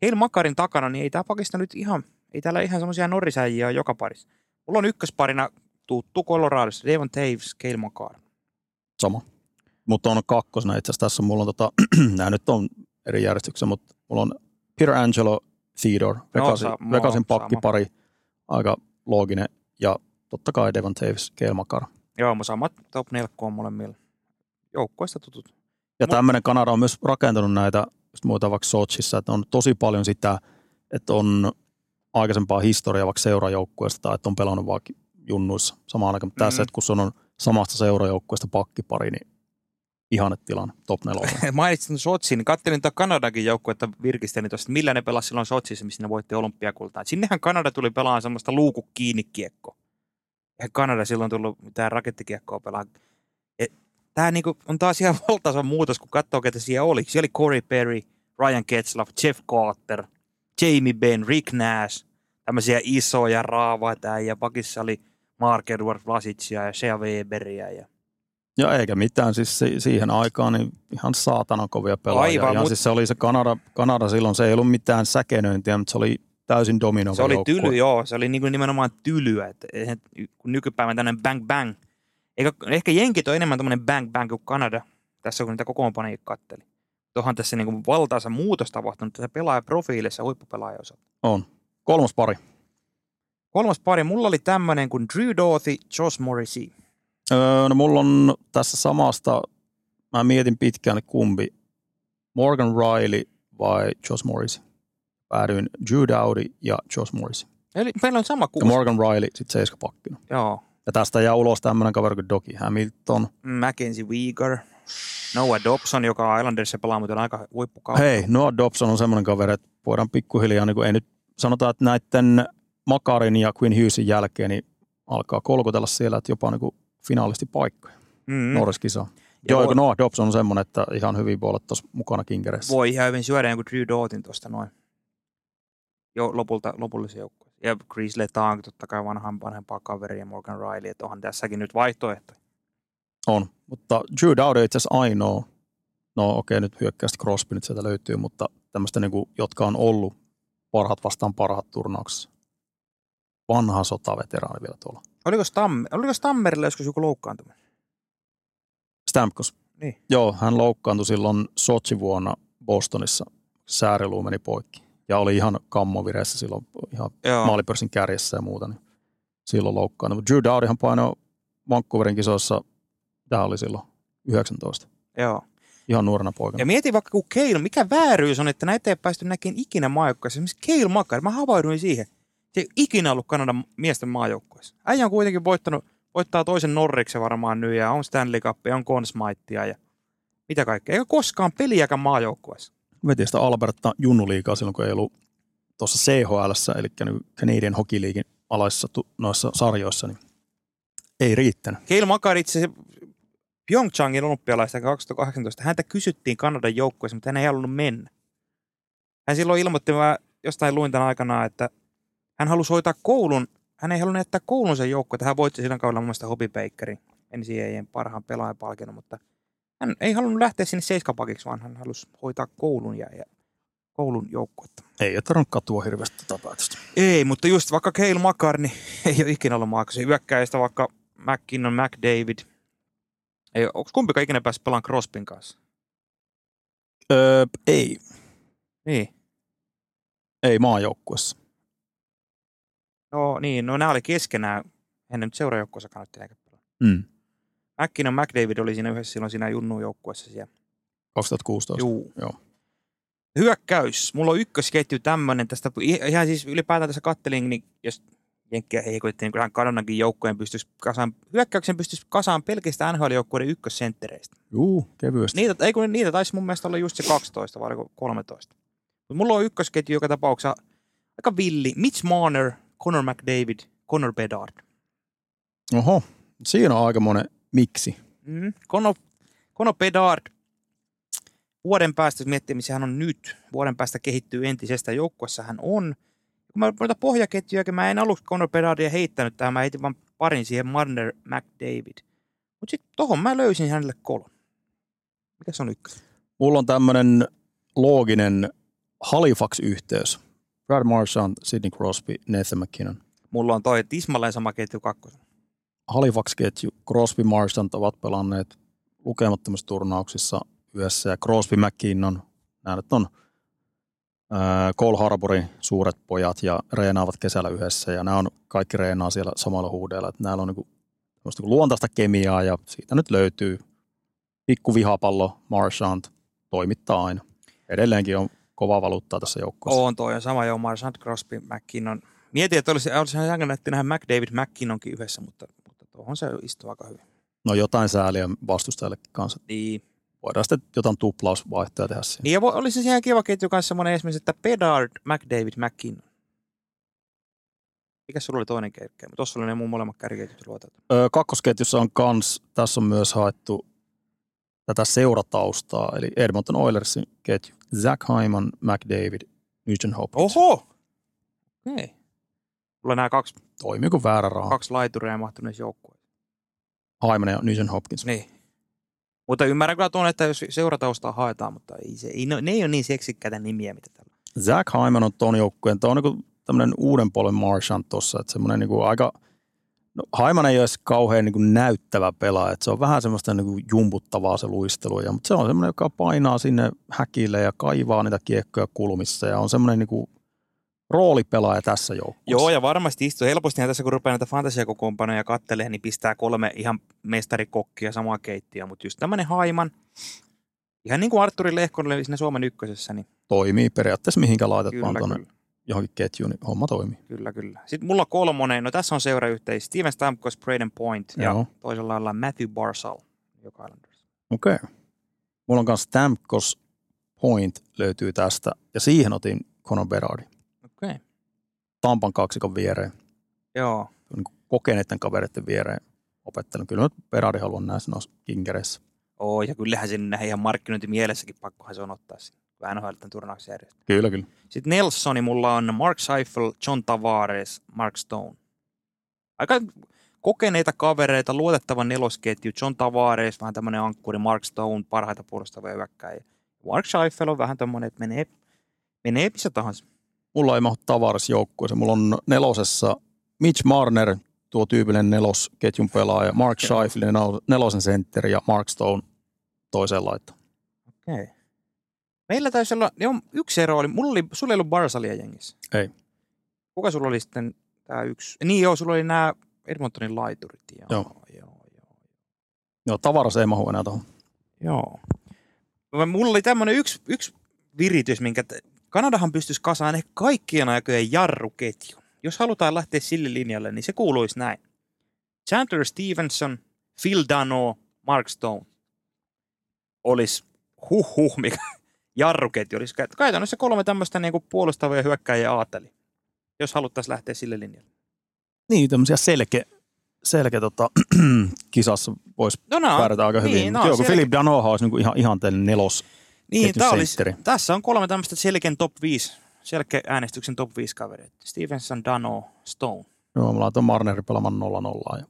S3: Heil Makarin takana, niin ei tämä pakisto nyt ihan, ei täällä ihan semmoisia norisäjiä ole joka parissa. Mulla on ykkösparina tuttu Coloradossa, Devon Taves, Keil Makar.
S2: Sama. Mutta on kakkosena itse asiassa tässä. Mulla on tota, nämä nyt on eri järjestyksessä, mutta mulla on Peter Angelo Theodore, Vegasin,
S3: sa- mulla
S2: Vegasin pakkipari, aika looginen, ja totta kai Devon Taves, Kale Makar.
S3: Joo, mun samat top 4 on molemmilla. Joukkoista tutut.
S2: Ja
S3: Mut-
S2: tämmöinen Kanada on myös rakentanut näitä, jos muuta vaikka Sochissa, että on tosi paljon sitä, että on aikaisempaa historiaa vaikka seurajoukkueesta tai että on pelannut vaikka junnuissa samaan aikaan. Mutta tässä,
S3: Mhm.
S2: että kun sun on samasta seurajoukkueesta pakkipari, niin ihanne tilanne, top nelonen.
S3: Mainitsin Sotsin, niin kattelin tuota Kanadakin joukkuetta virkistelin tuosta, millä ne pelasi silloin Sotsissa, missä ne voitti olympiakultaa. Sinnehän Kanada tuli pelaamaan semmoista luuku kiinni kiekko. Eihän Kanada silloin tullut mitään rakettikiekkoa pelaa. Tämä niinku on taas ihan valtaisa muutos, kun katsoo, ketä siellä oli. Siellä oli Corey Perry, Ryan Getzlaff, Jeff Carter, Jamie Benn, Rick Nash, tämmöisiä isoja raavaita ja pakissa oli Mark Edward Vlasicia ja Shea Weberia ja
S2: Ja eikä mitään, siis si- siihen aikaan niin ihan saatana kovia pelaajia.
S3: Aivan,
S2: Aivan,
S3: mut-
S2: siis se oli se Kanada, Kanada silloin, se ei ollut mitään säkenöintiä, mutta se oli täysin dominoiva
S3: Se oli
S2: joukkue.
S3: tyly, joo. Se oli niinku nimenomaan tylyä. Et, eihän- kun nykypäivän tämmöinen bang bang. Eikä, ehkä jenkit on enemmän tämmöinen bang bang kuin Kanada. Tässä kun niitä kokoonpanoja katteli. Tuohan tässä niinku valtaisa muutos tapahtunut tässä pelaajaprofiilissa huippupelaajan osalta.
S2: On. Kolmas pari.
S3: Kolmas pari, mulla oli tämmöinen kuin Drew Doughty, Josh Morrissey.
S2: Öö, no mulla on tässä samasta, mä mietin pitkään kumpi, Morgan Riley vai Josh Morris. Päädyin Drew Dowdy ja Josh Morris.
S3: Eli meillä on sama
S2: Ja
S3: kuusi.
S2: Morgan Riley sitten seiskapakkina.
S3: Joo.
S2: Ja tästä jää ulos tämmöinen kaveri kuin Doki Hamilton.
S3: Mackenzie Weegar, Noah Dobson, joka Islanderissa pelaa muuten aika huippukautta.
S2: Hei, Noah Dobson on semmoinen kaveri, että voidaan pikkuhiljaa, niin kuin ei nyt sanotaan, että näiden Makarin ja Quinn Hughesin jälkeen niin alkaa kolkutella siellä, että jopa niin kuin finaalisti paikkoja.
S3: Mm.
S2: Mm. Norris-kisa.
S3: Ja
S2: Joo,
S3: voi-
S2: kun Noah Dobson on semmoinen, että ihan hyvin voi olla tuossa mukana kinkereissä.
S3: voi ihan hyvin syödä jonkun Drew Doughtin tuosta noin. Jo lopulta, lopullisen joukkueen. Ja Chris Letang, totta kai vanhan, vanhempaa kaveria ja Morgan Riley, että onhan tässäkin nyt vaihtoehto.
S2: On, mutta Drew Dowdy on itse asiassa ainoa, no okei okay, nyt hyökkäistä Crosby nyt sieltä löytyy, mutta tämmöistä niin kuin, jotka on ollut parhaat vastaan parhaat turnauksessa. Vanha sotaveteraani vielä tuolla.
S3: Oliko, Stamm, oliko Stammerilla joskus joku loukkaantuminen?
S2: Stamkos.
S3: Niin.
S2: Joo, hän loukkaantui silloin Sochi vuonna Bostonissa. Sääriluu meni poikki. Ja oli ihan kammovireessä silloin ihan
S3: Joo.
S2: maalipörssin kärjessä ja muuta. Niin silloin loukkaantui. Mutta Drew Dowdyhan painoi Vancouverin kisoissa, tämä oli silloin 19.
S3: Joo.
S2: Ihan nuorena poikana.
S3: Ja mieti vaikka kun Keil, mikä vääryys on, että näitä ei päästy näkemään ikinä maajoukkueessa. Esimerkiksi Keil Makar, mä havahduin siihen. Se ei ikinä ollut Kanadan miesten maajoukkueessa. Äijä on kuitenkin voittanut, voittaa toisen Norriksen varmaan nyt ja on Stanley Cupia, on Conn Smythea ja mitä kaikkea. Eikä koskaan peliäkään maajoukkueessa.
S2: Veti sitä Alberta junnuliikaa silloin, kun ei ollut tuossa CHL, eli Canadian Hockey Leaguein alaisissa noissa sarjoissa, niin ei riittänyt.
S3: Keil Makar itse asiassa Pyeongchangin olympialaista 2018, häntä kysyttiin Kanadan joukkueessa, mutta hän ei halunnut mennä. Hän silloin ilmoitti, mä jostain luin tämän aikana, että hän halusi hoitaa koulun, hän ei halunnut jättää koulunsa joukkuetta. Hän voitti silloin kaudella mun mielestä Hobby Bakerin NCAAn parhaan pelaajapalkinnon, mutta hän ei halunnut lähteä sinne seiskapakiksi, vaan hän halusi hoitaa koulun ja, ja koulun joukkuetta.
S2: Ei ole tarvinnut katua hirveästi tätä päätöstä.
S3: Ei, mutta just vaikka Keil Makar, niin ei ole ikinä ollut maaksi. Hyökkäistä vaikka McKinnon, McDavid. Ei, onko kumpikaan ikinä päässyt pelaamaan Crospin kanssa?
S2: Öö, ei,
S3: Niin.
S2: ei maajoukkuessa.
S3: No niin, no nämä oli keskenään. Hän nyt seurajoukkueessa kannatti eikä pelaa.
S2: Mm.
S3: McKinnon, McDavid oli siinä yhdessä silloin siinä Junnu joukkueessa siellä.
S2: 2016.
S3: Juu.
S2: Joo.
S3: Hyökkäys. Mulla on ykkösketju tämmöinen. Tästä, ihan siis ylipäätään tässä kattelin, niin jos Jenkkiä heikoitti, niin kyllähän Kanadankin joukkojen pystyisi kasaan, hyökkäyksen pystyisi kasaan pelkistä NHL-joukkueiden ykkössenttereistä.
S2: Juu, kevyesti.
S3: Niitä, ei kun niitä taisi mun mielestä olla just se 12 vai oliko 13. Mutta mulla on ykkösketju joka tapauksessa aika villi. Mitch Marner, Connor McDavid, Connor Bedard.
S2: Oho, siinä on aika monen miksi.
S3: Mm. Connor, Connor Bedard, vuoden päästä, jos miettii, missä hän on nyt, vuoden päästä kehittyy entisestä joukkuessa hän on. Kun mä noita pohjaketjuja, mä en aluksi Connor Bedardia heittänyt tähän, mä heitin vaan parin siihen Marner McDavid. Mutta sitten tohon mä löysin hänelle kolon. Mikä se on ykkös?
S2: Mulla on tämmöinen looginen Halifax-yhteys. Brad Marchand, Sidney Crosby, Nathan McKinnon.
S3: Mulla on toi tismalleen sama ketju kakkosen.
S2: Halifax-ketju, Crosby, Marchand ovat pelanneet lukemattomissa turnauksissa yhdessä ja Crosby McKinnon, nämä nyt on ää, Cole Harborin suuret pojat ja reenaavat kesällä yhdessä ja nämä on kaikki reenaa siellä samalla huudella, että näillä on niinku, niinku luontaista kemiaa ja siitä nyt löytyy pikku vihapallo, Marchand toimittaa aina. Edelleenkin on kova valuuttaa tässä joukkueessa.
S3: On toi on sama jo Marchand Crosby McKinnon. Mietin, että olisi, olisi ihan jännä nähdä McDavid McKinnonkin yhdessä, mutta, mutta tuohon se istuu aika hyvin.
S2: No jotain sääliä vastustajallekin kanssa.
S3: Niin.
S2: Voidaan sitten jotain tuplausvaihtoja tehdä siihen.
S3: Niin ja vo- olisi ihan kiva ketju kanssa semmoinen esimerkiksi, että Bedard, McDavid, McKinnon. Mikä sulla oli toinen kerkkä? Tuossa oli ne mun molemmat kärkiketjut luoteltu.
S2: Öö, kakkosketjussa on kans, tässä on myös haettu tätä seurataustaa, eli Edmonton Oilersin ketju. Zach Hyman, McDavid, Nugent Hopkins.
S3: Oho! Okei. Okay. Mulla nämä kaksi,
S2: Toimii kuin väärä raha.
S3: kaksi laituria mahtuneessa joukkueessa.
S2: Hyman ja Nugent Hopkins.
S3: Niin. Mutta ymmärrän kyllä tuon, että jos seurataustaa haetaan, mutta ei se, ei, no, ne ei ole niin seksikkäitä nimiä, mitä tällä on.
S2: Zach Hyman on ton joukkueen, tuo on niin tämmöinen uuden polven Marchand tuossa, että semmoinen niin aika, no Hyman ei ole edes kauhean niin näyttävä pelaaja, että se on vähän semmoista niin jumputtavaa se luistelu, ja, mutta se on semmoinen, joka painaa sinne häkille ja kaivaa niitä kiekkoja kulmissa ja on semmoinen niin roolipelaaja tässä joukkueessa.
S3: Joo, ja varmasti istuu. Helpostihan tässä, kun rupeaa näitä fantasiakokoonpanoja kattelee, niin pistää kolme ihan mestarikokkia samaa keittiöä. Mutta just tämmöinen haiman, ihan niin kuin Arturi Lehkonen oli siinä Suomen ykkösessä, niin
S2: Toimii periaatteessa mihinkä vaan tuonne johonkin ketjuun, niin homma toimii.
S3: kyllä, kyllä. Sitten mulla kolmonen, no tässä on seurayhteis. Steven Stamkos, Braden Point ja
S2: Joo.
S3: toisella lailla Matthew Barsal, joka Islanders.
S2: Okei. Okay. Mulla on kanssa Stamkos Point löytyy tästä, ja siihen otin Conor Berardi.
S3: Okei. Okay.
S2: Tampan kaksikon viereen,
S3: Joo.
S2: niin kokeneiden kavereiden viereen opettelen. Kyllä nyt Berardi haluan näissä noissa kinkereissä.
S3: Oo, ja kyllähän sinne ihan markkinointimielessäkin pakkohan se on ottaa sinne, kun NHL tämän turnauksen järjestää.
S2: Kyllä, kyllä.
S3: Sitten Nelsoni mulla on Mark Seifel, John Tavares, Mark Stone. Aika kokeneita kavereita, luotettava nelosketju, John Tavares, vähän tämmöinen ankkuri, Mark Stone, parhaita puolustavia hyökkäjiä. Mark Seifel on vähän tämmöinen, että menee, menee missä tahansa.
S2: Mulla ei mahdu Tavares joukkueeseen. Mulla on nelosessa Mitch Marner, tuo tyypillinen nelosketjun pelaaja, Mark Scheifele, nel- nelosen sentteri ja Mark Stone toiseen laittoon.
S3: Okei. Meillä taisi olla, joo, yksi ero oli, mulla oli, sulla ei ollut Barsalia jengissä.
S2: Ei.
S3: Kuka sulla oli sitten tämä yksi? Niin joo, sulla oli nämä Edmontonin laiturit. Joo,
S2: Joo.
S3: joo, joo.
S2: Joo, Tavares ei mahu enää tuohon.
S3: Joo. Mulla oli tämmöinen yksi, yksi viritys, minkä t- Kanadahan pystyisi kasaan ehkä kaikkien aikojen jarruketju. Jos halutaan lähteä sille linjalle, niin se kuuluisi näin. Chandler Stevenson, Phil Dano, Mark Stone. Olisi huh huh, mikä jarruketju olisi. Kä- Käytännössä kolme tämmöistä niinku puolustavia hyökkäjiä aateli. Jos haluttaisiin lähteä sille linjalle.
S2: Niin, tämmöisiä selkeä, selkeä tota, kisassa voisi
S3: No on-
S2: pärjätä aika hyvin.
S3: niin,
S2: Niin,
S3: nää on
S2: Joo, kun Philip Danoha olisi niinku ihan ihanteellinen nelos.
S3: Niin, tää olisi, tässä on kolme tämmöistä selkeän top 5, selkeä äänestyksen top 5 kavereita. Stevenson, Dano, Stone.
S2: Joo, mä laitoin Marnerin pelaamaan 0-0 ja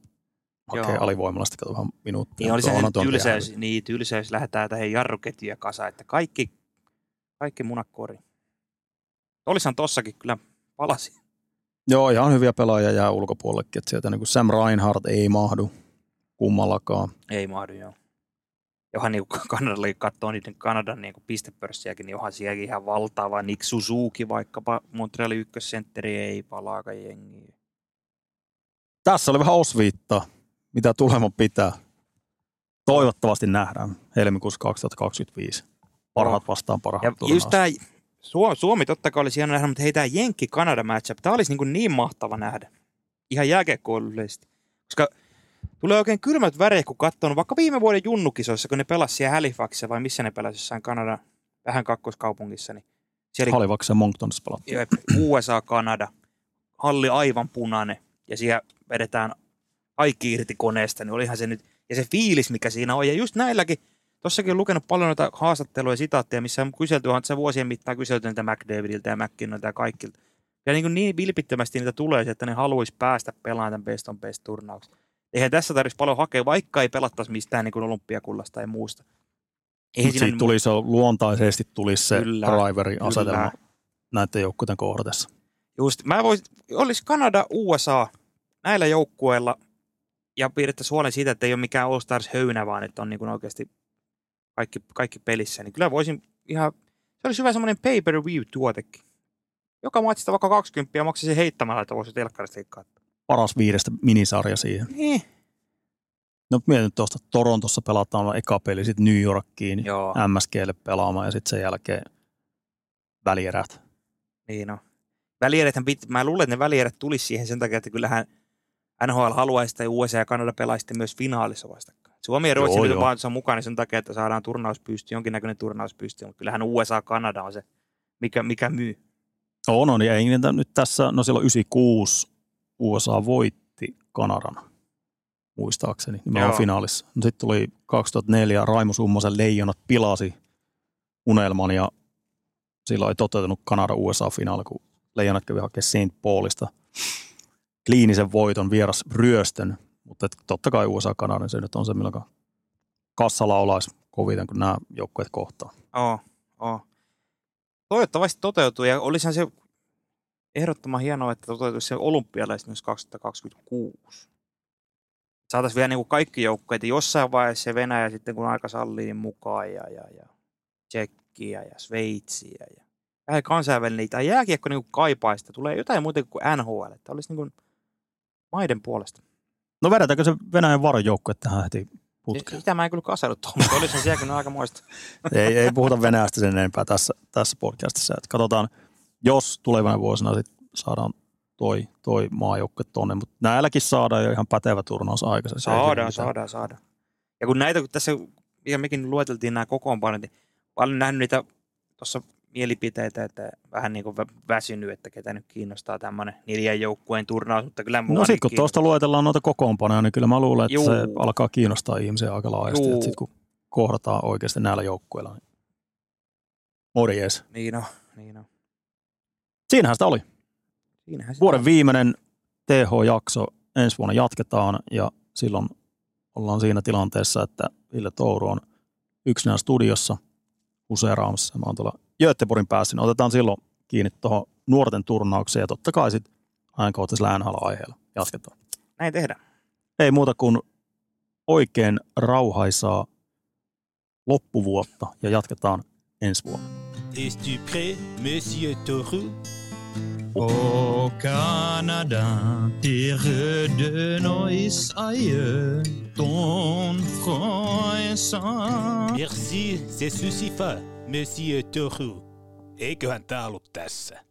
S2: hakee alivoimalla sitten vähän minuuttia.
S3: Niin oli se tylsä,
S2: ihan
S3: niin, tylsä, jos lähdetään tähän jarruketjuja kasaan, että kaikki, kaikki munat kori. Olisihan tossakin kyllä palasi.
S2: Joo, ihan hyviä pelaajia jää ulkopuolellekin. Että sieltä niin Sam Reinhardt ei mahdu kummallakaan.
S3: Ei mahdu, joo. Johan niin Kanadalle katsoo niiden Kanadan niin pistepörssiäkin, niin onhan sielläkin ihan valtava. Nick Suzuki vaikkapa, Montrealin ykkössentteri ei palaakaan jengiä.
S2: Tässä oli vähän osviittaa, mitä tulema pitää. Toivottavasti nähdään helmikuussa 2025. Parhaat vastaan parhaat
S3: Ja
S2: turnaus.
S3: just tämä Suomi, Suomi totta kai olisi hieno nähdä, mutta hei tämä Jenkki-Kanada matchup, tämä olisi niin, kuin niin mahtava nähdä. Ihan jääkiekkoilullisesti. Koska tulee oikein kylmät väreet, kun katsoo vaikka viime vuoden junnukisoissa, kun ne pelasivat siellä Halifaxissa vai missä ne pelasivat jossain Kanadan vähän kakkoskaupungissa, niin siellä
S2: Halifax ja Monctonissa pelattiin.
S3: USA, Kanada, halli aivan punainen ja siellä vedetään kaikki irti koneesta, niin olihan se nyt, ja se fiilis, mikä siinä on, ja just näilläkin, tossakin on lukenut paljon noita haastatteluja ja sitaatteja, missä on kyselty, onhan se vuosien mittaan kyselty niitä McDavidiltä ja McKinnonilta ja kaikilta. Ja niin, kuin niin vilpittömästi niitä tulee, että ne haluaisi päästä pelaamaan tämän best on best turnauksen. Eihän tässä tarvitsisi paljon hakea, vaikka ei pelattaisi mistään niin kuin olympiakullasta tai muusta. Eihän
S2: Mutta siitä tulisi se luontaisesti tulisi se
S3: Kyllä,
S2: driveri
S3: kyllä.
S2: asetelma näiden joukkueiden kohdatessa.
S3: Just, mä vois, olisi Kanada, USA näillä joukkueilla ja pidettäisiin huolen siitä, että ei ole mikään All Stars höynä, vaan että on niin kuin oikeasti kaikki, kaikki pelissä, niin kyllä voisin ihan, se olisi hyvä semmoinen pay-per-view-tuotekin. Joka matsista vaikka 20 ja maksaisi heittämällä, että voisi telkkarista katsoa.
S2: Paras viidestä minisarja siihen.
S3: Niin.
S2: No mietin tuosta Torontossa pelataan eka peli, sitten New Yorkiin,
S3: Joo,
S2: MSGlle pelaamaan ja sitten sen jälkeen välierät.
S3: niin no. Välierethän pit, mä luulen, että ne välierät tulisi siihen sen takia, että kyllähän NHL haluaisi, että USA ja Kanada pelaisitte myös finaalissa vastakkain. Suomi ja Ruotsi
S2: Joo,
S3: nyt
S2: joo.
S3: vaan on mukana sen takia, että saadaan turnauspysty, jonkinnäköinen turnauspysty, mutta kyllähän USA Kanada on se, mikä, mikä myy.
S2: On, on, ja niitä nyt tässä, no silloin 96 USA voitti Kanadan, muistaakseni, nimenomaan finaalissa. No sitten tuli 2004, Raimo Summosen leijonat pilasi unelman ja silloin ei toteutunut Kanada USA-finaali, kun leijonat kävi hakemaan St. Paulista kliinisen voiton vieras ryöstön, mutta totta kai USA-Kanada, niin se nyt on se, milloin kassalla olaisi koviten, kun nämä joukkueet kohtaa.
S3: Oo, oo. Toivottavasti toteutuu ja olisihan se ehdottoman hienoa, että toteutuisi se olympialaiset myös 2026. Saataisiin vielä niin kuin kaikki joukkueet jossain vaiheessa Venäjä sitten kun aika sallii niin mukaan ja, ja, ja Tsekkiä ja Sveitsiä ja vähän kansainvälinen. Tai jääkiekko niin sitä. Tulee jotain muuta kuin NHL, että olisi niin kuin maiden puolesta.
S2: No vedetäänkö se Venäjän varojoukkue tähän heti putkeen?
S3: Sitä mä en kyllä kasannut tuohon, mutta olisi siellä kyllä aika moista.
S2: ei, ei puhuta Venäjästä sen enempää tässä, tässä podcastissa. Et katsotaan, jos tulevana vuosina sit saadaan toi, toi maajoukkue tonne, mutta näilläkin saadaan jo ihan pätevä turnaus aikaisemmin. Se
S3: Saadaan, saadaan, saadaan. Ja kun näitä, kun tässä, ja mekin lueteltiin nämä kokoonpanot, niin paljon nähnyt niitä tuossa mielipiteitä, että vähän niin kuin vä- väsynyt, että ketä nyt kiinnostaa tämmöinen neljän joukkueen turnaus, mutta kyllä
S2: No sitten kun tuosta luetellaan noita kokoonpanoja, niin kyllä mä luulen, että
S3: Juu.
S2: se alkaa kiinnostaa ihmisiä aika laajasti.
S3: Juu.
S2: Sitten kun kohdataan oikeasti näillä joukkueilla, niin morjes.
S3: Niin on, niin on.
S2: Siinähän sitä oli.
S3: Siinähän se
S2: Vuoden viimeinen TH-jakso. Ensi vuonna jatketaan ja silloin ollaan siinä tilanteessa, että Ville Touru on yksinään studiossa useeraamassa. Mä oon tuolla Göteborgin päässä, niin otetaan silloin kiinni tuohon nuorten turnaukseen ja totta kai sitten ajankohtaisella NHL-aiheella jatketaan.
S3: Näin tehdään.
S2: Ei muuta kuin oikein rauhaisaa loppuvuotta ja jatketaan ensi vuonna.
S5: Es-tu prêt, Monsieur Toru?
S6: Au Canada, terre de nos aïeux, ton front est
S5: Merci, c'est suffisant, Monsieur Toru.
S1: Eiköhän tää ollut tässä.